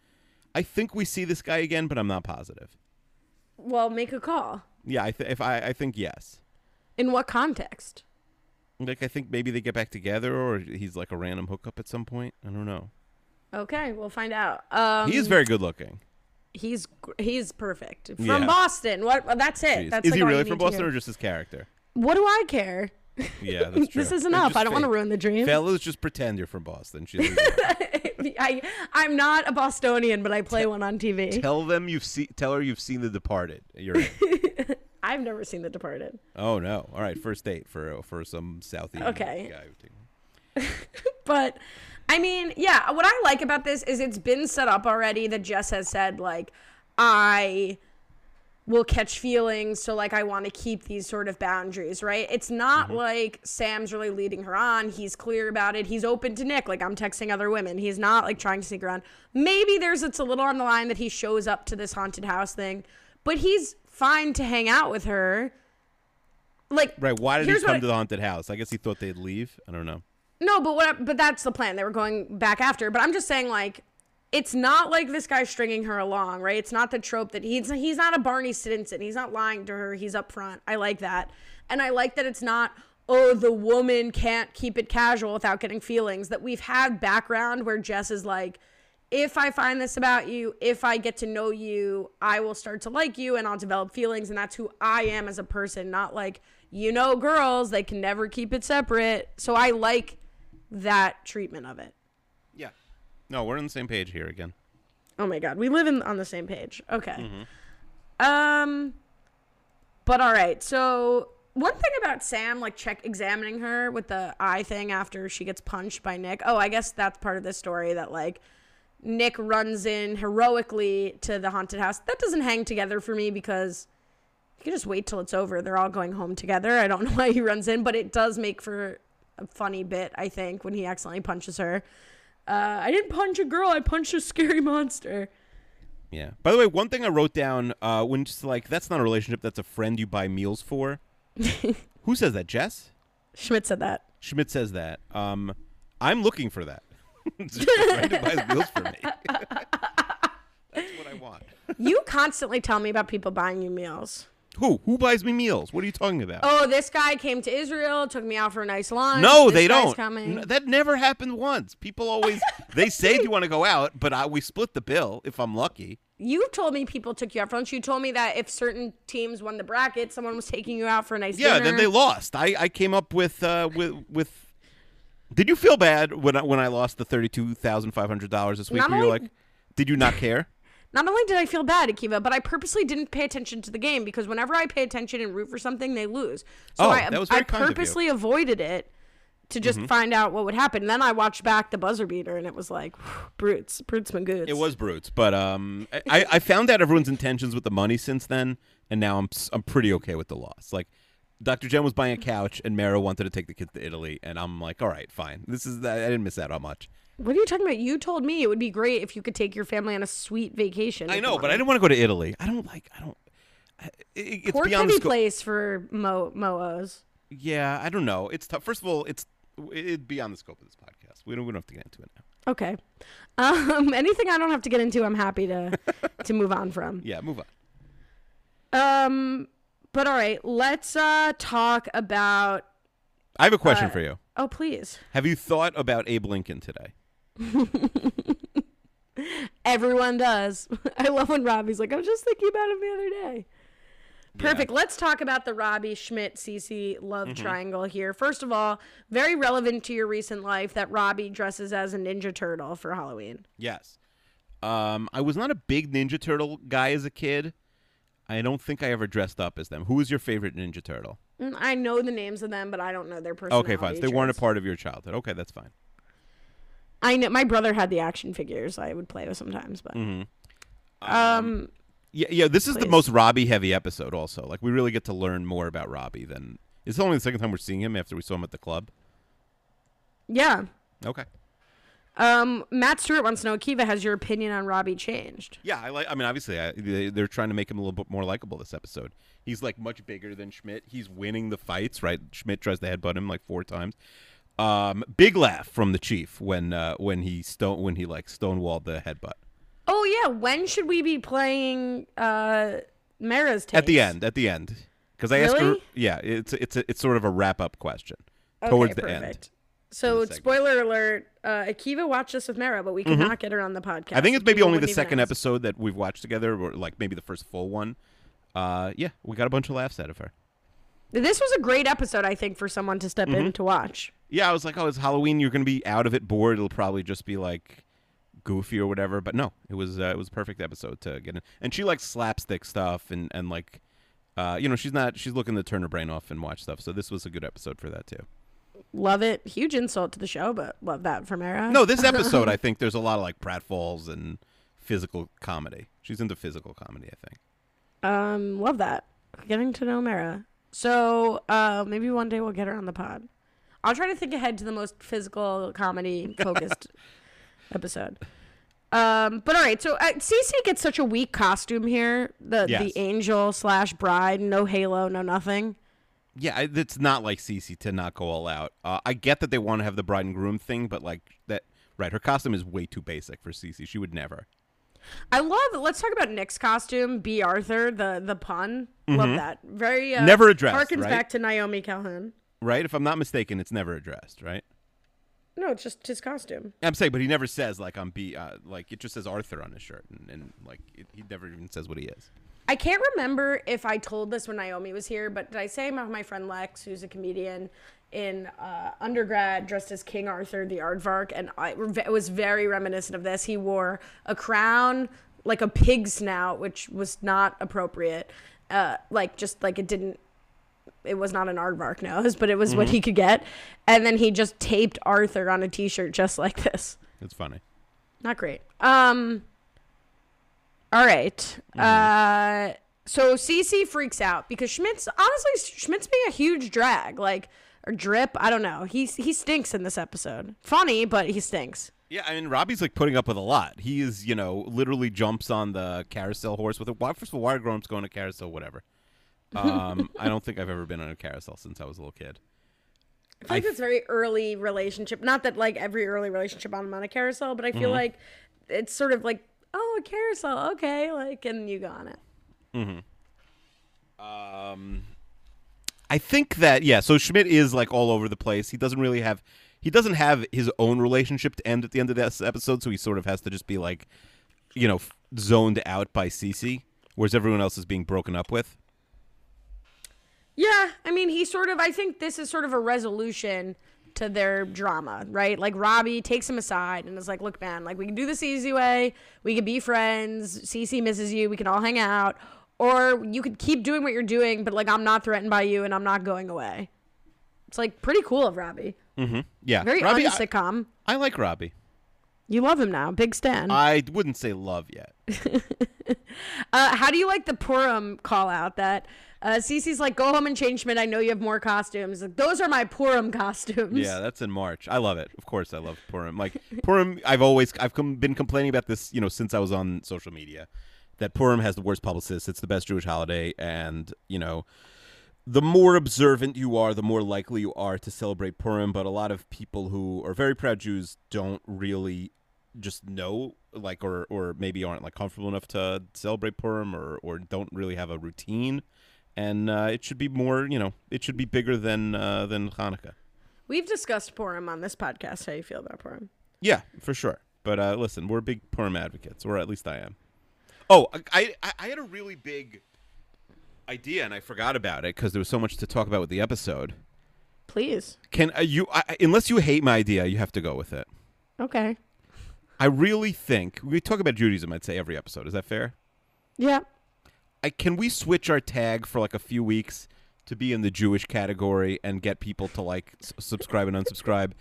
I think we see this guy again, but I'm not positive. Well, make a call. Yeah, I th- if I, I think yes. In what context? Like I think maybe they get back together, or he's like a random hookup at some point. I don't know. Okay, we'll find out. Um, he is very good looking. He's he's perfect from Yeah. Boston. What? that's it. Jeez. That's is like he really from Boston, or just his character? What do I care? Yeah, that's true. This is enough. I don't want to ruin the dream. Fellas, just pretend you're from Boston. She's I I'm not a Bostonian, but I play one on TV. tell them you've seen. Tell her you've seen The Departed. You're. I've never seen The Departed. oh no! All right, first date for for some Southie Okay. guy. But I mean, yeah, what I like about this is it's been set up already that Jess has said like I will catch feelings so like I want to keep these sort of boundaries, right? It's not mm-hmm. like Sam's really leading her on. He's clear about it. He's open to Nick like I'm texting other women. He's not like trying to sneak around. Maybe there's it's a little on the line that he shows up to this haunted house thing, but he's fine to hang out with her. Like Right? Why did he come I- to the haunted house? I guess he thought they'd leave. I don't know. No, but what? But that's the plan. They were going back after. But I'm just saying, like, it's not like this guy's stringing her along, right? It's not the trope that he's he's not a Barney Stinson. He's not lying to her. He's upfront. I like that, and I like that it's not. Oh, the woman can't keep it casual without getting feelings. That we've had background where Jess is like, if I find this about you, if I get to know you, I will start to like you and I'll develop feelings. And that's who I am as a person, not like, you know, girls, they can never keep it separate. So I like that treatment of it. No, we're on the same page here again. Oh my God. We live in, on the same page. Okay. Um, but all right. So one thing about Sam, like check examining her with the eye thing after she gets punched by Nick. Oh, I guess that's part of the story that like Nick runs in heroically to the haunted house. That doesn't hang together for me because you can just wait till it's over. They're all going home together. I don't know why he runs in, but it does make for a funny bit, I think, when he accidentally punches her. Uh, I didn't punch a girl, I punched a scary monster. Yeah. By the way, one thing I wrote down uh, when just like that's not a relationship, that's a friend you buy meals for. Who says that? Jess? Schmidt said that. Schmidt says that. Um, I'm looking for that. Just a friend buys meals for me. that's what I want. You constantly tell me about people buying you meals. Who? Who buys me meals? What are you talking about? Oh, this guy came to Israel, took me out for a nice lunch. no, This they don't. Coming. N- that never happened once. People always they say do you want to go out, but I, we split the bill if I'm lucky. you told me people took you out for lunch. You told me that if certain teams won the bracket, someone was taking you out for a nice Yeah, dinner. then they lost. I, I came up with uh, with with. Did you feel bad when I, when I lost the thirty two thousand five hundred dollars this week? Not Where you're only- like, did you not care? Not only did I feel bad, Akiva, but I purposely didn't pay attention to the game because whenever I pay attention and root for something, they lose. So Oh, I, that was I very kind of you. Mm-hmm. purposely avoided it to just find out what would happen. And then I watched back the buzzer beater, and it was like, brutes, brutes, magoots. It was brutes, but um, I, I found out everyone's intentions with the money since then, and now I'm I'm pretty okay with the loss. Like, Dr. Jen was buying a couch, and Mara wanted to take the kids to Italy, and I'm like, all right, fine. This is I didn't miss out on much. What are you talking about? You told me it would be great if you could take your family on a sweet vacation. I know, but I didn't want to go to Italy. I don't like. I don't. I- It, it's Pork beyond the heavy scope. place for Mo Moos. Yeah, I don't know. It's tough. First of all, it's it's beyond the scope of this podcast. We don't we don't have to get into it now. Okay. Um, anything I don't have to get into, I'm happy to to move on from. Yeah, move on. Um, but all right, let's uh talk about. I have a question Uh, for you. Oh, please. Have you thought about Abe Lincoln today? Everyone does. I love when Robbie's like, I was just thinking about him the other day. Perfect. Let's talk about the Robbie Schmidt Cece love Mm-hmm. triangle here. First of all, very relevant to your recent life that Robbie dresses as a Ninja Turtle for Halloween. Yes. Um, I was not a big Ninja Turtle guy as a kid. I don't think I ever dressed up as them. Who was your favorite Ninja Turtle? Mm, I know the names of them, but I don't know their personality. Okay, fine. So they weren't a part of your childhood. Okay, that's fine. I know my brother had the action figures I would play with sometimes, but Mm-hmm. um, Yeah, yeah. This is the most Robbie heavy episode. Also, like we really get to learn more about Robbie than. It's only the second time we're seeing him after we saw him at the club. yeah. Okay. Um, Matt Stewart wants to know, Akiva, has your opinion on Robbie changed? Yeah, I like. I mean, obviously, I, they, they're trying to make him a little bit more likable this episode. He's like much bigger than Schmidt. He's winning the fights. Right? Schmidt tries to headbutt him like four times. Um, big laugh from the chief when uh, when he stone when he like stonewalled the headbutt Oh yeah, when should we be playing uh Mara's take? at the end. At the end, because I asked her. Yeah, it's it's a, it's sort of a wrap up question Okay, towards the perfect. end. So spoiler alert, uh Akiva watched this with Mara, but we could not get her on the podcast. Mm-hmm. I think it's maybe only the second episode that we've watched together, or like maybe the first full one. Uh, yeah, we got a bunch of laughs out of her. This was a great episode, I think, for someone to step Mm-hmm. in to watch. Yeah, I was like, oh, it's Halloween. You're going to be out of it, bored. It'll probably just be like goofy or whatever. But no, it was uh, it was a perfect episode to get in. And she likes slapstick stuff and and like, uh, you know, she's not she's looking to turn her brain off and watch stuff. So this was a good episode for that too. Love it. Huge insult to the show, but love that for Mara. No, this episode I think there's a lot of like pratfalls and physical comedy. She's into physical comedy, I think. Um, love that. Getting to know Mara. So, uh, maybe one day we'll get her on the pod. I'll try to think ahead to the most physical comedy focused episode. Um, but all right, so uh, Cece gets such a weak costume here. The Yes. the angel slash bride, no halo, no nothing. Yeah, it's not like Cece to not go all out. Uh, I get that they want to have the bride and groom thing, but like that, right? Her costume is way too basic for Cece. She would never. I love. Let's talk about Nick's costume. B. Arthur, the the pun. Love that. Very uh, Mm-hmm. Never addressed, Harkens right? back to Naomi Calhoun. Right? If I'm not mistaken, it's never addressed, right? No, it's just his costume. I'm saying, but he never says like I'm B. Uh, like it just says Arthur on his shirt, and, and like it, he never even says what he is. I can't remember if I told this when Naomi was here, but did I say my, my friend Lex, who's a comedian in uh, undergrad, dressed as King Arthur the Aardvark, and I, it was very reminiscent of this. He wore a crown, like a pig snout, which was not appropriate. Uh, like just like it didn't. It was not an aardvark nose, but it was what he could get. And then he just taped Arthur on a T-shirt just like this. It's funny. Not great. Um. All right. Uh. So Cece freaks out because Schmidt's honestly Schmidt's being a huge drag, like or drip. I don't know. He he stinks in this episode. Funny, but he stinks. Yeah, I mean Robbie's like putting up with a lot. He is, you know, literally jumps on the carousel horse with it. Why first of all, why are grown-ups going to carousel? Whatever. Um, I don't think I've ever been on a carousel since I was a little kid. I feel like I it's very early relationship. Not that like every early relationship I'm on a carousel, but I feel like it's sort of like oh a carousel, okay, like and you go on it. Hmm. Um, I think that yeah. So Schmidt is like all over the place. He doesn't really have he doesn't have his own relationship to end at the end of this episode. So he sort of has to just be like, you know, zoned out by Cece, whereas everyone else is being broken up with. Yeah, I mean, he sort of. I think this is sort of a resolution to their drama, right? Like Robbie takes him aside and is like, "Look, man, like we can do this easy way. We can be friends. Cece misses you. We can all hang out, or you could keep doing what you're doing, but like I'm not threatened by you and I'm not going away." It's like pretty cool of Robbie. Yeah, Very Robbie, I. I like Robbie. You love him now, big stan. I wouldn't say love yet. Uh, how do you like the Purim call out that uh, Cece's like, go home and change Schmidt. I know you have more costumes. Like, Those are my Purim costumes. Yeah, that's in March. I love it. Of course, I love Purim. Like Purim, I've always I've been complaining about this, you know, since I was on social media, that Purim has the worst publicists. It's the best Jewish holiday, and you know, the more observant you are, the more likely you are to celebrate Purim. But a lot of people who are very proud Jews don't really just know, like, or or maybe aren't like comfortable enough to celebrate Purim, or or don't really have a routine. And uh, it should be more, you know, it should be bigger than uh, than Hanukkah. We've discussed Purim on this podcast. How you feel about Purim? Yeah, for sure. But uh, listen, we're big Purim advocates, or at least I am. Oh, I I, I had a really big idea, and I forgot about it because there was so much to talk about with the episode. Please. Can uh, you, I, unless you hate my idea, you have to go with it. Okay. I really think we talk about Judaism. I'd say every episode. Is that fair? Yeah. I can we switch our tag for like a few weeks to be in the Jewish category and get people to like s- subscribe and unsubscribe.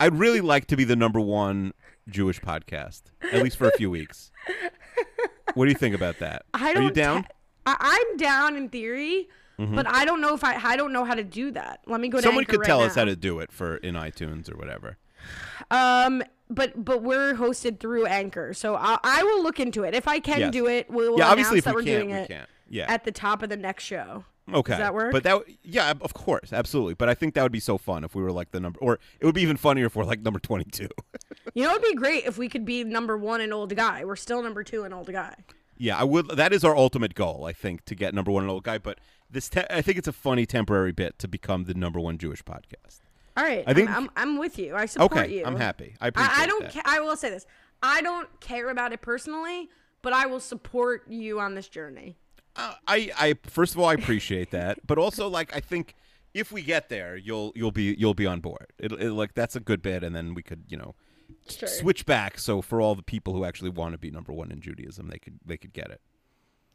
I'd really like to be the number one Jewish podcast, at least for a few weeks. What do you think about that? I Are don't. you down? ta- I, I'm down in theory, but I don't know if I. I don't know how to do that. Let me go. To Someone could right tell us now. how to do it for in iTunes or whatever. Um, but but we're hosted through Anchor, so I, I will look into it. If I can Yes. do it, we'll Yeah, obviously, announce if that we are doing we it can't. Yeah. at the top of the next show. Okay. Does that work? But that, yeah, of course, absolutely. But I think that would be so fun if we were like the number, or it would be even funnier if we're like number twenty-two. You know, it'd be great if we could be number one in old guy. We're still number two in old guy. yeah, I would. That is our ultimate goal, I think, to get number one in old guy. But this, te- I think it's a funny temporary bit to become the number one Jewish podcast. All right, I think- I'm, I'm, I'm with you. I support Okay, you. I'm happy. I appreciate I, I don't. Ca- I will say this. I don't care about it personally, but I will support you on this journey. Uh, I, I first of all, I appreciate that, but also like I think if we get there, you'll you'll be you'll be on board. It, it like that's a good bit, and then we could you know Sure. switch back. So for all the people who actually want to be number one in Judaism, they could they could get it.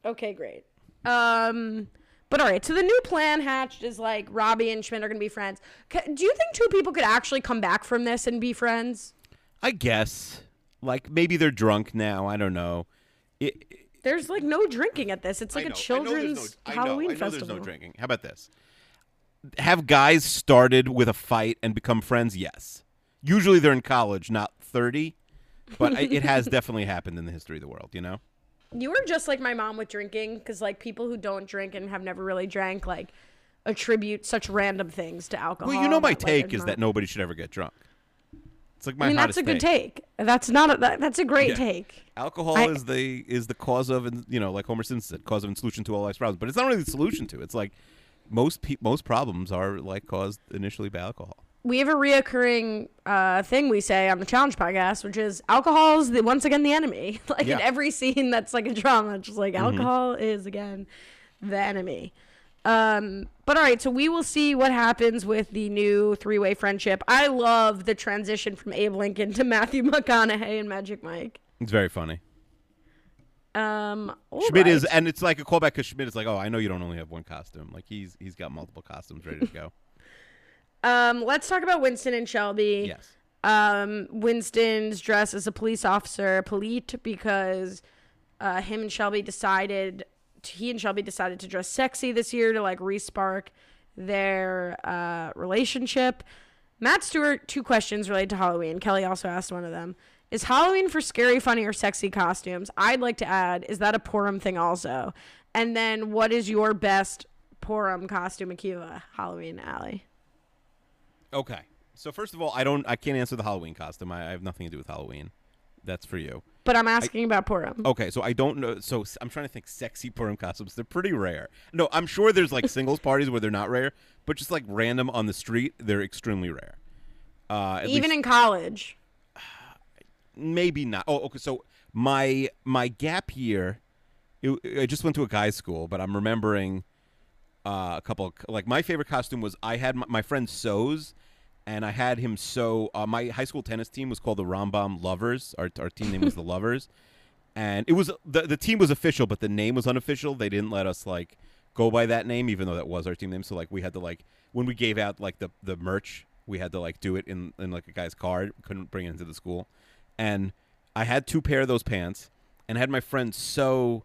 Okay, great. Um, but all right. So the new plan hatched is like Robbie and Schmidt are gonna be friends. Do you think two people could actually come back from this and be friends? I guess like maybe they're drunk now. I don't know. It, it- There's like no drinking at this. It's like a know, I know there's children's no- I know, Halloween I know festival. There's no drinking. How about this? Have guys started with a fight and become friends? Yes. Usually they're in college, not thirty, but I, it has definitely happened in the history of the world. You know. You were just like my mom with drinking, because like people who don't drink and have never really drank, like attribute such random things to alcohol. Well, you know my that, like, take is not- that nobody should ever get drunk. It's like my I mean, that's a good take. That's not a that, that's a great Yeah. take. Alcohol I- is the is the cause of you know like Homer Simpson said, cause of and solution to all life's problems. But it's not really the solution to. it. It's like most pe- most problems are like caused initially by alcohol. We have a reoccurring uh, thing we say on the challenge podcast, which is alcohol is the, once again the enemy. like Yeah. in every scene that's like a drama, it's just like alcohol is again the enemy. Um, but all right, so we will see what happens with the new three-way friendship. I love the transition from Abe Lincoln to Matthew McConaughey and Magic Mike. It's very funny. Um, Schmidt is, and it's like a callback because Schmidt is like, "Oh, I know you don't only have one costume. Like he's he's got multiple costumes ready to go." Um, let's talk about Winston and Shelby. yes. Um, Winston's dress as a police officer, polite, because uh, him and Shelby decided, he and Shelby decided to dress sexy this year to like respark their uh, relationship. Matt Stewart, two questions related to Halloween. Kelly also asked one of them. Is Halloween for scary, funny, or sexy costumes? I'd like to add, is that a Purim thing also? And then what is your best Purim costume, Akiva, Halloween, Allie? Okay. So first of all, I don't, I can't answer the Halloween costume. I, I have nothing to do with Halloween. That's for you. But I'm asking about Purim. Okay, so I don't know. So I'm trying to think sexy Purim costumes. They're pretty rare. No, I'm sure there's like singles parties where they're not rare, but just like random on the street, they're extremely rare. Uh, Even least- in college. maybe not. Oh, okay. So my my gap year, it, I just went to a guy's school, but I'm remembering uh, a couple. Of, like my favorite costume was I had my, my friend sews, and I had him sew. Uh, my high school tennis team was called the Rambam Lovers. Our our team name was the Lovers, and it was the the team was official, but the name was unofficial. They didn't let us like go by that name, even though that was our team name. So like we had to like when we gave out like the the merch, we had to like do it in in like a guy's card. We couldn't bring it into the school, and I had two pair of those pants, and had my friend sew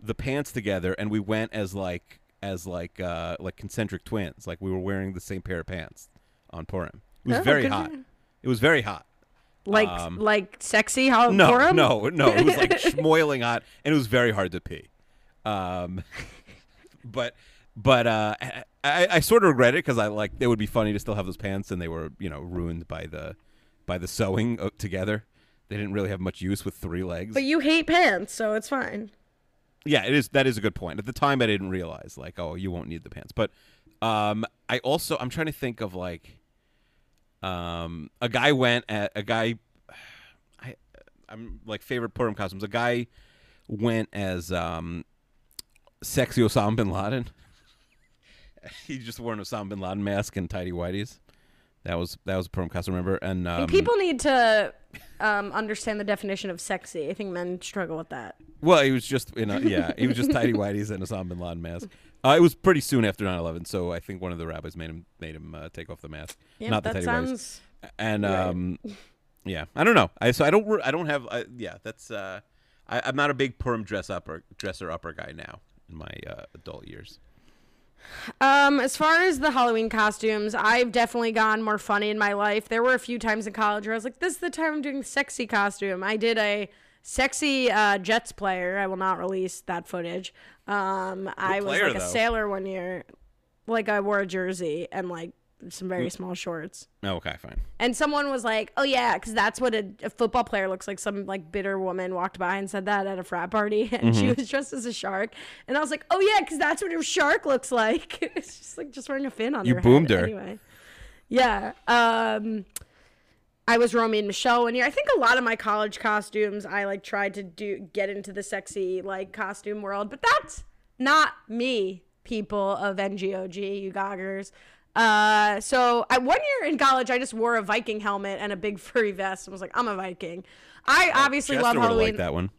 the pants together, and we went as like as like uh like concentric twins. Like we were wearing the same pair of pants on Purim. It was Oh, very hot. you. It was very hot. Like Um, like sexy how No, Purim? no, no. It was like schmoiling hot, and it was very hard to pee. Um, but but uh, I, I sort of regret it because I like it would be funny to still have those pants, and they were you know ruined by the by the sewing uh, together. They didn't really have much use with three legs. But you hate pants, so it's fine. Yeah, it is. That is a good point. At the time, I didn't realize like, oh, you won't need the pants. But um, I also I'm trying to think of like, um, a guy went at a guy. I I'm like favorite Purim costumes. A guy went as um, sexy Osama bin Laden. he just wore an Osama bin Laden mask and tidy whities. That was that was a Purim costume. Remember? And, um, And people need to um, understand the definition of sexy. I think men struggle with that. Well, he was just in a yeah, he was just tidy whities and a Osama bin Laden mask. Uh, it was pretty soon after 9/11, so I think one of the rabbis made him made him uh, take off the mask, Yeah, not the that whities. sounds. And right. um, yeah, I don't know. I so I don't I don't have I, yeah. That's uh, I, I'm not a big Purim dress upper dresser upper guy now in my uh, adult years. Um, as far as the Halloween costumes, I've definitely gone more funny in my life. There were a few times in college where I was like, "This is the time I'm doing sexy costume." I did a sexy uh, Jets player. I will not release that footage. Um, I was player, like a though? sailor one year. Like I wore a jersey and like some Mm. very small shorts. Oh, okay, fine. And someone was like, "Oh yeah, because that's what a, a football player looks like." Some like bitter woman walked by and said that at a frat party, and she Mm-hmm. was dressed as a shark. And I was like, "Oh yeah, because that's what a shark looks like." it's just like just wearing a fin on. You boomed head. her. Anyway, yeah. Um, I was Romy and Michelle one year. I think a lot of my college costumes, I like tried to do get into the sexy like costume world, but that's not me. People of NGOG, you goggers. Uh, so I one year in college, I just wore a Viking helmet and a big furry vest and was like, I'm a Viking. I obviously Chester love Halloween. liked that one.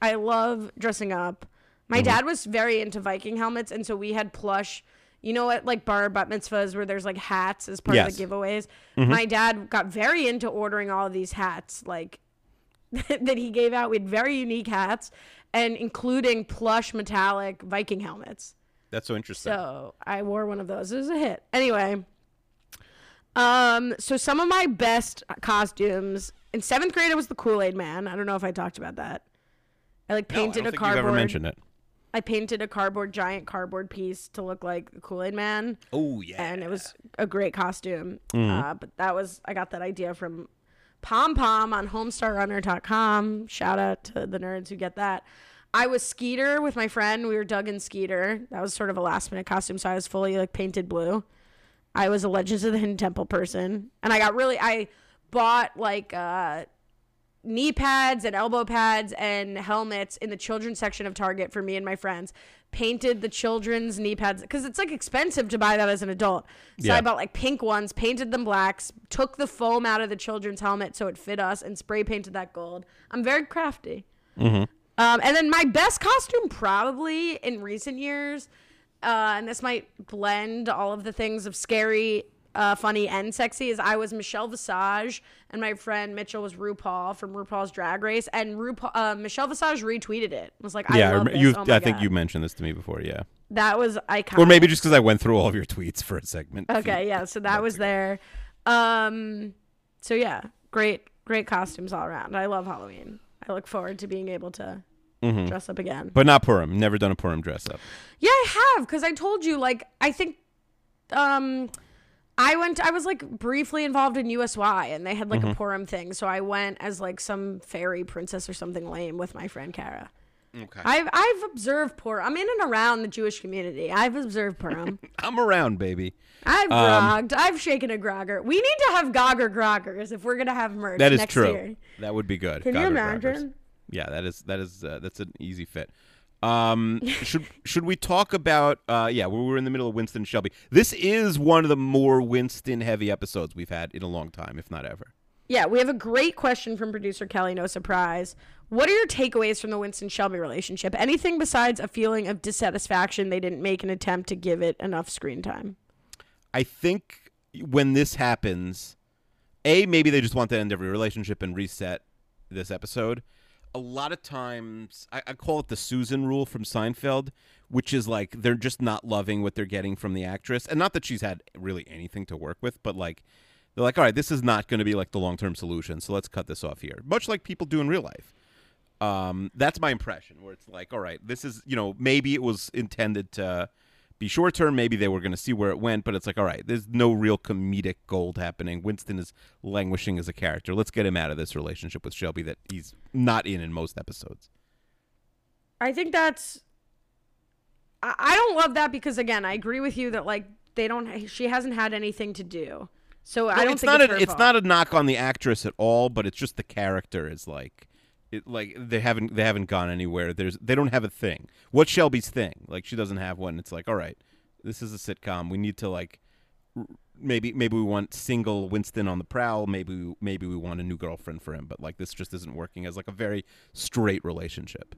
I love dressing up. My Mm-hmm. dad was very into Viking helmets, and so we had plush. You know what, like bar bat mitzvahs, where there's like hats as part of the giveaways. Mm-hmm. My dad got very into ordering all of these hats, like that he gave out. We had very unique hats, and including plush metallic Viking helmets. That's so interesting. So I wore one of those. It was a hit. Anyway, um, so some of my best costumes in seventh grade, I was the Kool Aid Man. I don't know if I talked about that. I like no, I painted don't a think cardboard. you've ever mentioned it. I painted a cardboard giant cardboard piece to look like the Kool Aid Man, Oh yeah. and it was a great costume. Mm-hmm. Uh, but that was I got that idea from Pom Pom on HomestarRunner.com. Shout out to the nerds who get that. I was Skeeter with my friend. We were Doug and Skeeter. That was sort of a last minute costume, so I was fully like painted blue. I was a Legends of the Hidden Temple person, and I got really I bought like uh knee pads and elbow pads and helmets in the children's section of Target for me and my friends. Painted the children's knee pads because it's like expensive to buy that as an adult. So Yeah. I bought like pink ones, painted them blacks, took the foam out of the children's helmet so it fit us, and spray painted that gold. I'm very crafty. Um, and then my best costume probably in recent years, uh, and this might blend all of the things of scary, uh, funny, and sexy, is I was Michelle Visage and my friend Mitchell was RuPaul from RuPaul's Drag Race, and RuPaul, uh, Michelle Visage retweeted it. Was like, I yeah, I love this. you. Oh I think God. you mentioned this to me before. Yeah, That was iconic. or maybe just because I went through all of your tweets for a segment. Okay, yeah. So that was there. Um, so yeah, great, great costumes all around. I love Halloween. I look forward to being able to dress up again. Mm-hmm. But not Purim. Never done a Purim dress up. Yeah, I have because I told you. Like, I think, um, I went. I was like briefly involved in USY, and they had like a Purim thing. So I went as like some fairy princess or something lame with my friend Kara. Okay. I've I've observed Purim. I'm in and around the Jewish community. I've observed Purim. I'm around, baby. I've Um, grogged. I've shaken a grogger. We need to have Gogger groggers if we're gonna have merch That is next true. year. That would be good. Can you imagine? Groggers. Yeah, that is that is uh, that's an easy fit. Um, should should we talk about? Uh, yeah, we were in the middle of Winston Shelby. This is one of the more Winston heavy episodes we've had in a long time, if not ever. Yeah, we have a great question from producer Kelly. No surprise. What are your takeaways from the Winston Shelby relationship? Anything besides a feeling of dissatisfaction they didn't make an attempt to give it enough screen time? I think when this happens, a maybe they just want to end every relationship and reset this episode. A lot of times, I, I call it the Susan rule from Seinfeld, which is like they're just not loving what they're getting from the actress, and not that she's had really anything to work with, but like they're like, all right, this is not going to be like the long term solution, so let's cut this off here. Much like people do in real life. Um, that's my impression, where it's like, all right, this is you know maybe it was intended to be short term. Maybe they were going to see where it went, but it's like, all right, there's no real comedic gold happening. Winston is languishing as a character. Let's get him out of this relationship with Shelby that he's not in in most episodes. I think that's. I, I don't love that because again, I agree with you that like they don't. She hasn't had anything to do, so I don't it's think not it's, a, it's not a knock on the actress at all, but it's just the character is like. It, like they haven't they haven't gone anywhere. There's they don't have a thing. What's Shelby's thing? Like she doesn't have one. It's like all right, this is a sitcom. We need to like maybe maybe we want single Winston on the prowl. Maybe maybe we want a new girlfriend for him. But like this just isn't working as like a very straight relationship.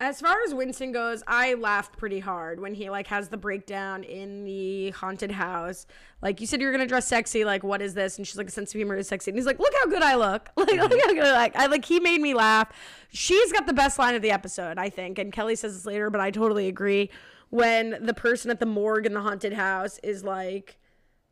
As far as Winston goes, I laughed pretty hard when he like has the breakdown in the haunted house. Like you said, you're gonna dress sexy. Like what is this? And she's like, a sense of humor is sexy. And he's like, look how good I look. Like look mm-hmm. how good I look. I like he made me laugh. She's got the best line of the episode, I think. And Kelly says this later, but I totally agree. When the person at the morgue in the haunted house is like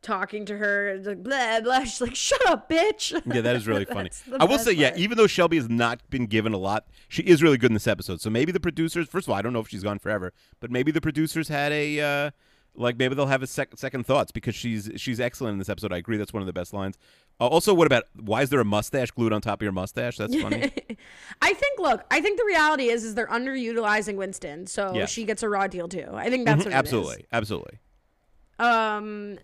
talking to her, it's like blah blah. She's like, shut up, bitch. Yeah, that is really funny. I will say, yeah, even though Shelby has not been given a lot, she is really good in this episode. So maybe the producers, first of all, I don't know if she's gone forever, but maybe the producers had a uh, like maybe they'll have a sec- second thoughts because she's she's excellent in this episode. I agree, that's one of the best lines. Uh, also, what about why is there a mustache glued on top of your mustache? That's funny. I think. Look, I think the reality is, is they're underutilizing Winston, so Yes. she gets a raw deal too. I think that's what it is. absolutely, absolutely. Um,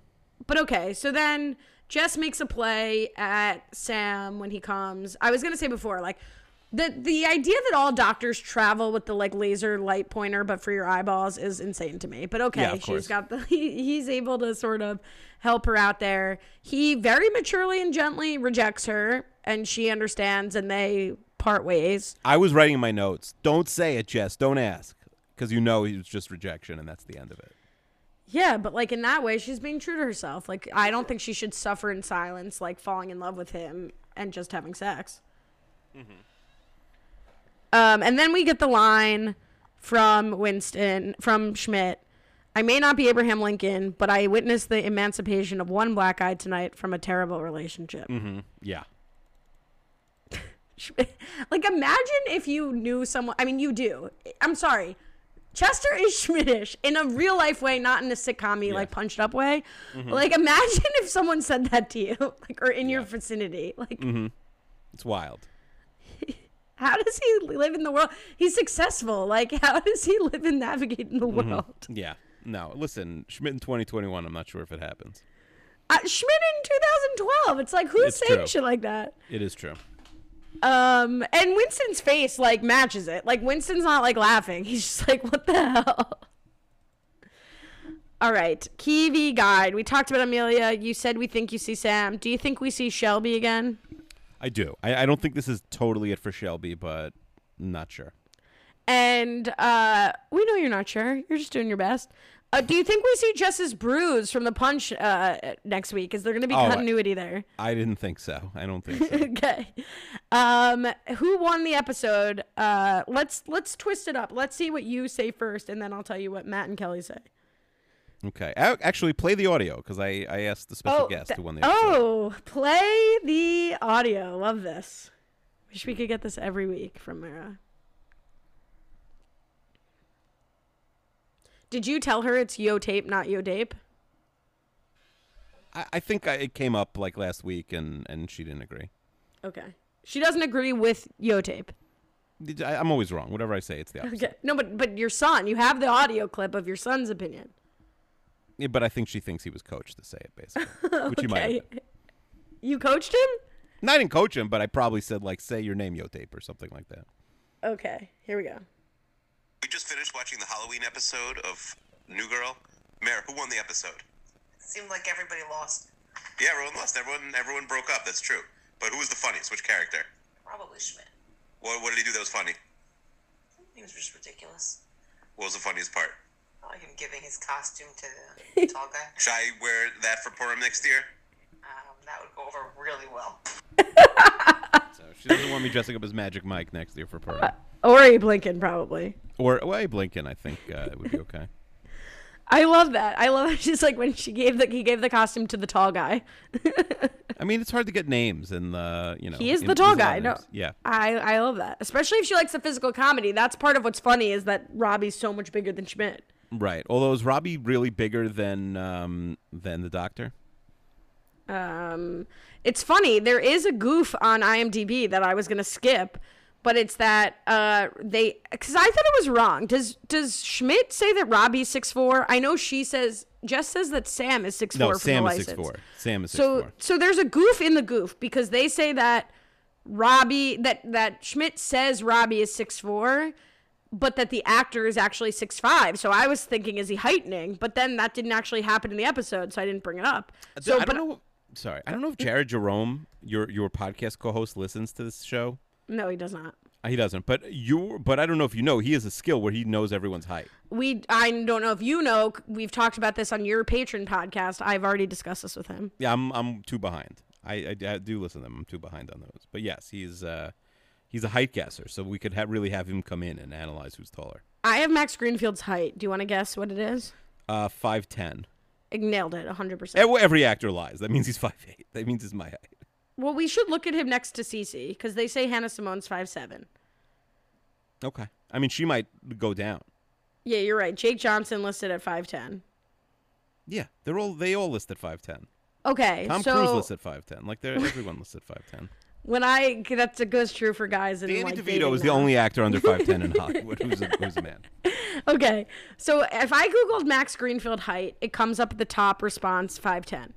but okay, so then Jess makes a play at Sam when he comes. I was gonna say before, like the the idea that all doctors travel with the like laser light pointer, but for your eyeballs, is insane to me. But okay, Yeah, she's got the he, he's able to sort of help her out there. He very maturely and gently rejects her, and she understands, and they part ways. I was writing my notes. Don't say it, Jess. Don't ask, because you know it was just rejection, and that's the end of it. Yeah, but like in that way, she's being true to herself. Like I don't think she should suffer in silence, like falling in love with him and just having sex. Um, and then we get the line from Winston from Schmidt. I may not be Abraham Lincoln, but I witnessed the emancipation of one black eye tonight from a terrible relationship. Mm-hmm. Yeah. like imagine if you knew someone. I mean, you do. I'm sorry. Chester is Schmittish in a real life way, not in a sitcom like punched up way. Mm-hmm. Like imagine if someone said that to you, like or in your vicinity. Like mm-hmm. It's wild. how does he live in the world? He's successful. Like how does he live and navigate in the Mm-hmm. world? Yeah. No, listen, Schmidt in 2021. I'm not sure if it happens. Uh, Schmidt in 2012. It's like who's It's saying true. shit like that? It is true. Um, and Winston's face like matches it. Like Winston's not like laughing. He's just like, what the hell? All right, Kiwi guide. We talked about Amelia. You said we think you see Sam. Do you think we see Shelby again? I do. I, I don't think this is totally it for Shelby, but not sure. And uh, we know you're not sure. You're just doing your best. Uh, do you think we see Jess's bruise from the punch uh, next week? Is there going to be Oh, continuity there? I didn't think so. I don't think so. okay. Um, who won the episode? Uh, let's let's twist it up. Let's see what you say first, and then I'll tell you what Matt and Kelly say. okay. I, actually, play the audio because I, I asked the special guest th- who won the episode. oh, play the audio. Love this. Wish we could get this every week from Mara. Did you tell her it's yo tape, not yo tape? I, I think I, it came up like last week, and, and she didn't agree. Okay. She doesn't agree with yo tape. I, I'm always wrong. Whatever I say, it's the opposite. Okay. No, but but your son, you have the audio clip of your son's opinion. Yeah, but I think she thinks he was coached to say it, basically. Which he might have You coached him? No, I didn't coach him, but I probably said, like, say your name, yo tape," or something like that. Okay. Here we go. We just finished watching the Halloween episode of New Girl. Mara, who won the episode? Seemed like everybody lost. Yeah, everyone lost. Everyone, everyone broke up. That's true. But who was the funniest? Which character? Probably Schmidt. What, what did he do that was funny? He was just ridiculous. What was the funniest part? Like him giving his costume to the tall guy. Should I wear that for Purim next year? Um, that would go over really well. So she doesn't want me dressing up as Magic Mike next year for Pearl. Or Abe Lincoln, probably. Or, well, Abe Lincoln, I think uh, would be okay. I love that. I love she's like when she gave the he gave the costume to the tall guy. I mean, it's hard to get names, and uh, you know, He is in- the tall there's a lot guy. No. Yeah. I I love that, especially if she likes the physical comedy. That's part of what's funny is that Robbie's so much bigger than Schmidt. Right. Although is Robbie really bigger than um, than the Doctor? Um, it's funny. There is a goof on IMDb that I was gonna skip, but it's that uh they because I thought it was wrong. Does does Schmidt say that Robbie's six four? I know she says Jess says that Sam is six No, four. Sam the is six four. Sam is six So four. so there's a goof in the goof because they say that Robbie that that Schmidt says Robbie is six four, but that the actor is actually six five. So I was thinking, is he heightening? But then that didn't actually happen in the episode, so I didn't bring it up. So I but don't know. Sorry, I don't know if Jared Jerome, your your podcast co-host, listens to this show. No, he does not. He doesn't, but you. But I don't know if you know. He has a skill where he knows everyone's height. We I don't know if you know. We've talked about this on your patron podcast. I've already discussed this with him. Yeah, I'm I'm too behind. I, I, I do listen to them. I'm too behind on those. But yes, he's uh he's a height guesser, so we could have really have him come in and analyze who's taller. I have Max Greenfield's height. Do you want to guess what it is? Uh, five ten. Nailed it, hundred percent. Every actor lies. That means he's five eight. That means he's my height. Well, we should look at him next to Cece because they say Hannah Simone's five seven. Okay. I mean, she might go down. Yeah, you're right. Jake Johnson listed at five ten. Yeah, they're all they all list at five ten. Okay, Tom so Cruise lists at five ten. Like they're everyone lists at five ten. when I that's it goes true for guys and Danny like DeVito is the only actor under five ten in Hollywood who's a, who's a man. Okay, so if I googled Max Greenfield height, it comes up at the top response five ten.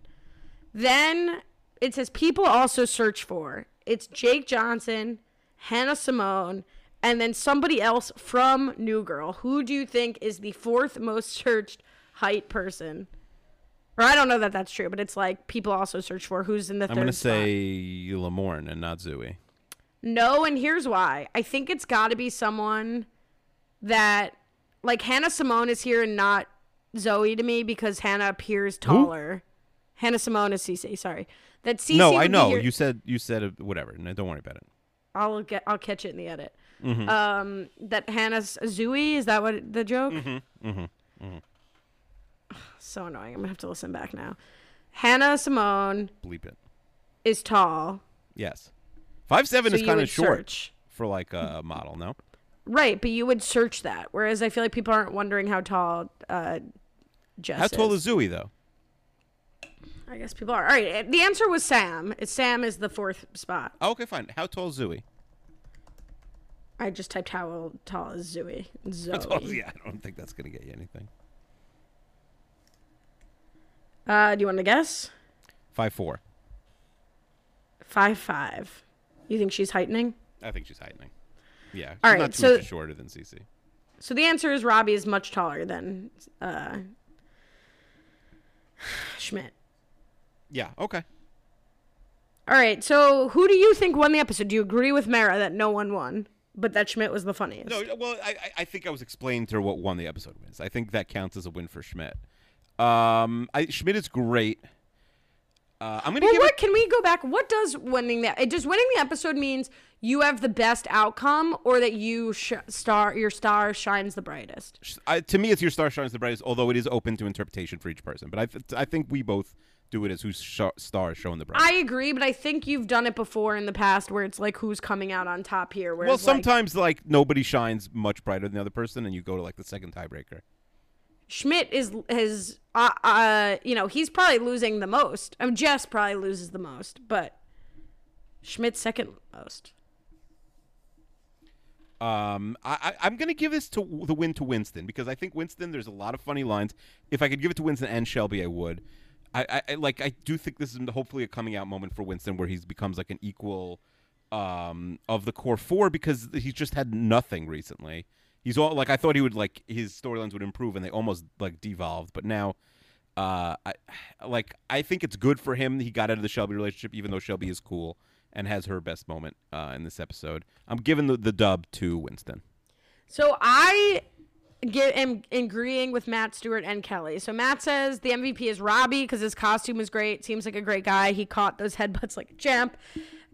Then it says people also search for it's Jake Johnson, Hannah Simone, and then somebody else from New Girl. Who do you think is the fourth most searched height person? Or I don't know that that's true, but it's like people also search for who's in the I'm 3rd gonna say Lamorne and not Zooey. No, and here's why. I think it's got to be someone that, like Hannah Simone is here and not Zooey to me because Hannah appears taller. Hannah Simone is Cece. Sorry, that Cece. no, I know you said you said it, whatever. No, don't worry about it. I'll get. I'll catch it in the edit. Mm-hmm. Um, that Hannah's Zooey is that what the joke? Mm-hmm. Mm-hmm. So annoying. I'm gonna have to listen back now. Hannah Simone Bleep it. is tall. Yes, five seven So is kind of short search. for like a model. No, Right, but you would search that. Whereas I feel like people aren't wondering how tall uh, Jess How tall is. is Zooey though? I guess people are. All right, eh, the answer was Sam. It's Sam is the fourth spot. Oh, okay, fine. How tall is Zooey? I just typed how tall is Zoe. Zoe. Tall yeah, I don't think that's gonna get you anything. Uh, do you want to guess? Five four. Five five. You think she's heightening? I think she's heightening. Yeah. All right, not too so- much shorter than Cece. So the answer is Robbie is much taller than uh, Schmidt. Yeah. Okay. All right, so who do you think won the episode? Do you agree with Mara that no one won, but that Schmidt was the funniest? No, well, I, I- think I was explaining to her what won the episode wins. I think that counts as a win for Schmidt. Um, I, Schmidt is great. Uh, I'm gonna Well, give what it. can we go back? What does winning the? Does winning the episode means you have the best outcome, or that you sh- star your star shines the brightest? I, to me, it's your star shines the brightest. Although it is open to interpretation for each person, but I, th- I think we both do it as whose sh- star is showing the brightest. I agree, but I think you've done it before in the past, where it's like who's coming out on top here. Well, sometimes like nobody shines much brighter than the other person, and you go to like the second tiebreaker. Schmidt is is uh, uh you know he's probably losing the most. I mean, Jess probably loses the most, but Schmidt's second most. Um, I, I, I'm going to give this to the win to Winston because I think Winston. There's a lot of funny lines. If I could give it to Winston and Shelby, I would. I, I, like. I do think this is hopefully a coming out moment for Winston where he becomes like an equal um, of the core four because he's just had nothing recently. He's all like I thought he would like his storylines would improve and they almost like devolved, but now. Uh, I like. I think it's good for him. He got out of the Shelby relationship, even though Shelby is cool and has her best moment uh, in this episode. I'm giving the, the dub to Winston. So I get am agreeing with Matt Stewart and Kelly. So Matt says the MVP is Robbie because his costume is great. Seems like a great guy. He caught those headbutts like a champ.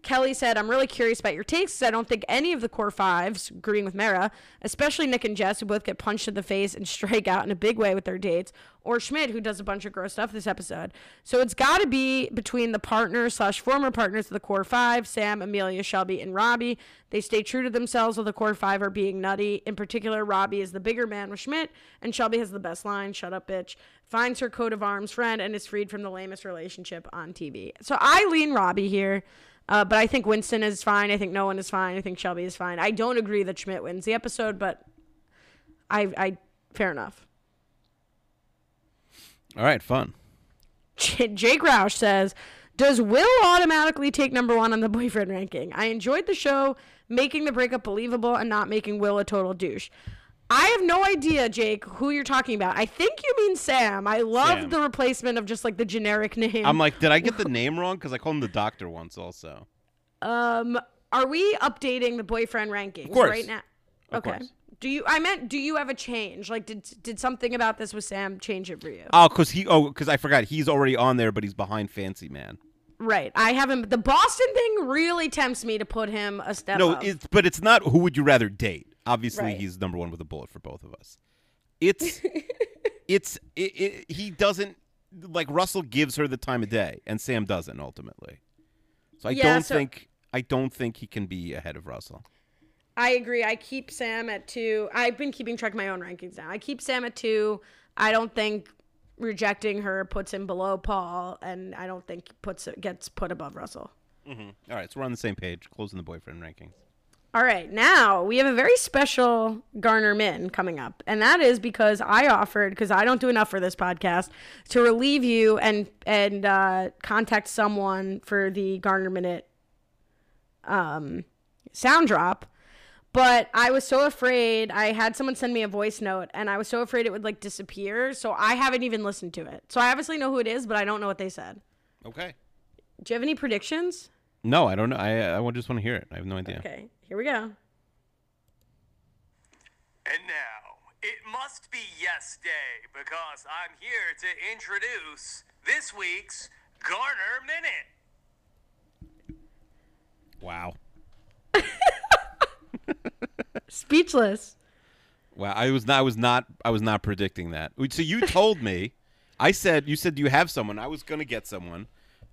Kelly said, I'm really curious about your takes I don't think any of the core fives, agreeing with Mara, especially Nick and Jess, who both get punched in the face and strike out in a big way with their dates, or Schmidt, who does a bunch of gross stuff this episode. So it's got to be between the partners slash former partners of the core five, Sam, Amelia, Shelby, and Robbie. They stay true to themselves while the core five are being nutty. In particular, Robbie is the bigger man with Schmidt, and Shelby has the best line, shut up, bitch, finds her coat of arms friend, and is freed from the lamest relationship on TV. So I lean Robbie here. Uh, but I think Winston is fine. I think no one is fine. I think Shelby is fine. I don't agree that Schmidt wins the episode, but I, I, fair enough. All right, fun. Jake Roush says, "Does Will automatically take number one on the boyfriend ranking? I enjoyed the show, making the breakup believable and not making Will a total douche." I have no idea, Jake, who you're talking about. I think you mean Sam. I love Sam. the replacement of just like the generic name. I'm like, did I get the name wrong? Because I called him the doctor once, also. Um, are we updating the boyfriend rankings right now? Of okay. course. Do you? I meant, do you have a change? Like, did did something about this with Sam change it for you? Oh, because he. Oh, because I forgot he's already on there, but he's behind Fancy Man. right. I haven't. The Boston thing really tempts me to put him a step No, up. it's but it's not. Who would you rather date? Obviously, Right. he's number one with a bullet for both of us. It's, it's, it, it, he doesn't like Russell gives her the time of day, and Sam doesn't ultimately. So I Yeah, don't so- think I don't think he can be ahead of Russell. I agree. I keep Sam at two. I've been keeping track of my own rankings now. I keep Sam at two. I don't think rejecting her puts him below Paul, and I don't think puts gets put above Russell. Mm-hmm. All right, so we're on the same page. Closing the boyfriend rankings. All right, now we have a very special Garner Min coming up, and that is because I offered, because I don't do enough for this podcast, to relieve you and and uh, contact someone for the Garner Minute um, sound drop. But I was so afraid. I had someone send me a voice note, and I was so afraid it would like disappear. So I haven't even listened to it. So I obviously know who it is, but I don't know what they said. Okay. Do you have any predictions? No, I don't know. I I just want to hear it. I have no idea. Okay, here we go. And now, it must be Yes Day because I'm here to introduce this week's Garner Minute. Wow. Speechless. Wow, I was not. I was not. I was not predicting that. So you told me. I said you said you have someone. I was gonna get someone,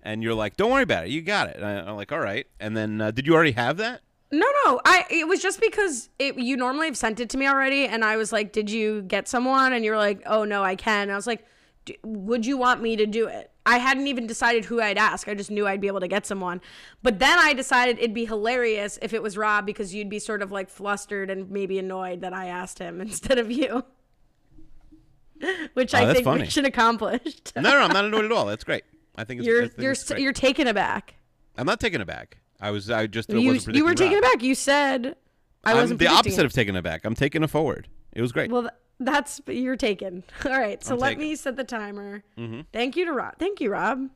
and you're like, don't worry about it. You got it. And I, am like, all right. And then uh, did you already have that? No, no. I it was just because it you normally have sent it to me already, and I was like, "Did you get someone?" And you're like, "Oh no, I can." And I was like, "D- "Would you want me to do it?" I hadn't even decided who I'd ask. I just knew I'd be able to get someone. But then I decided it'd be hilarious if it was Rob because you'd be sort of like flustered and maybe annoyed that I asked him instead of you. Which Oh, I think funny. mission accomplished. No, no, I'm not annoyed at all. That's great. I think it's, you're think you're it's great. you're taken aback. I'm not taking it back. I was. I just You you were taken aback. You said I I'm wasn't the opposite it. of taking it back. I'm taking a forward. It was great. Well, that's you're taken. All right, so I'm let taken. me set the timer. Mm-hmm. Thank you to Rob. Thank you, Rob.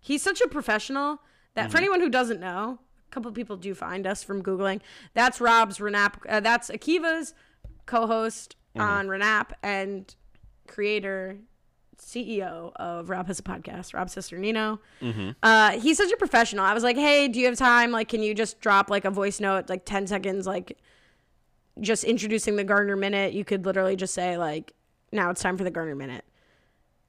He's such a professional that Mm-hmm. for anyone who doesn't know, a couple people do find us from googling. That's Rob's Renap. Uh, that's Akiva's co-host Mm-hmm. on Renap and creator, CEO of Rob has a podcast. Rob Cesternino. Mm-hmm. Uh, he's such a professional. I was like, hey, do you have time? Like, can you just drop like a voice note, like ten seconds, like just introducing the Garner Minute, you could literally just say like, "Now it's time for the Garner Minute,"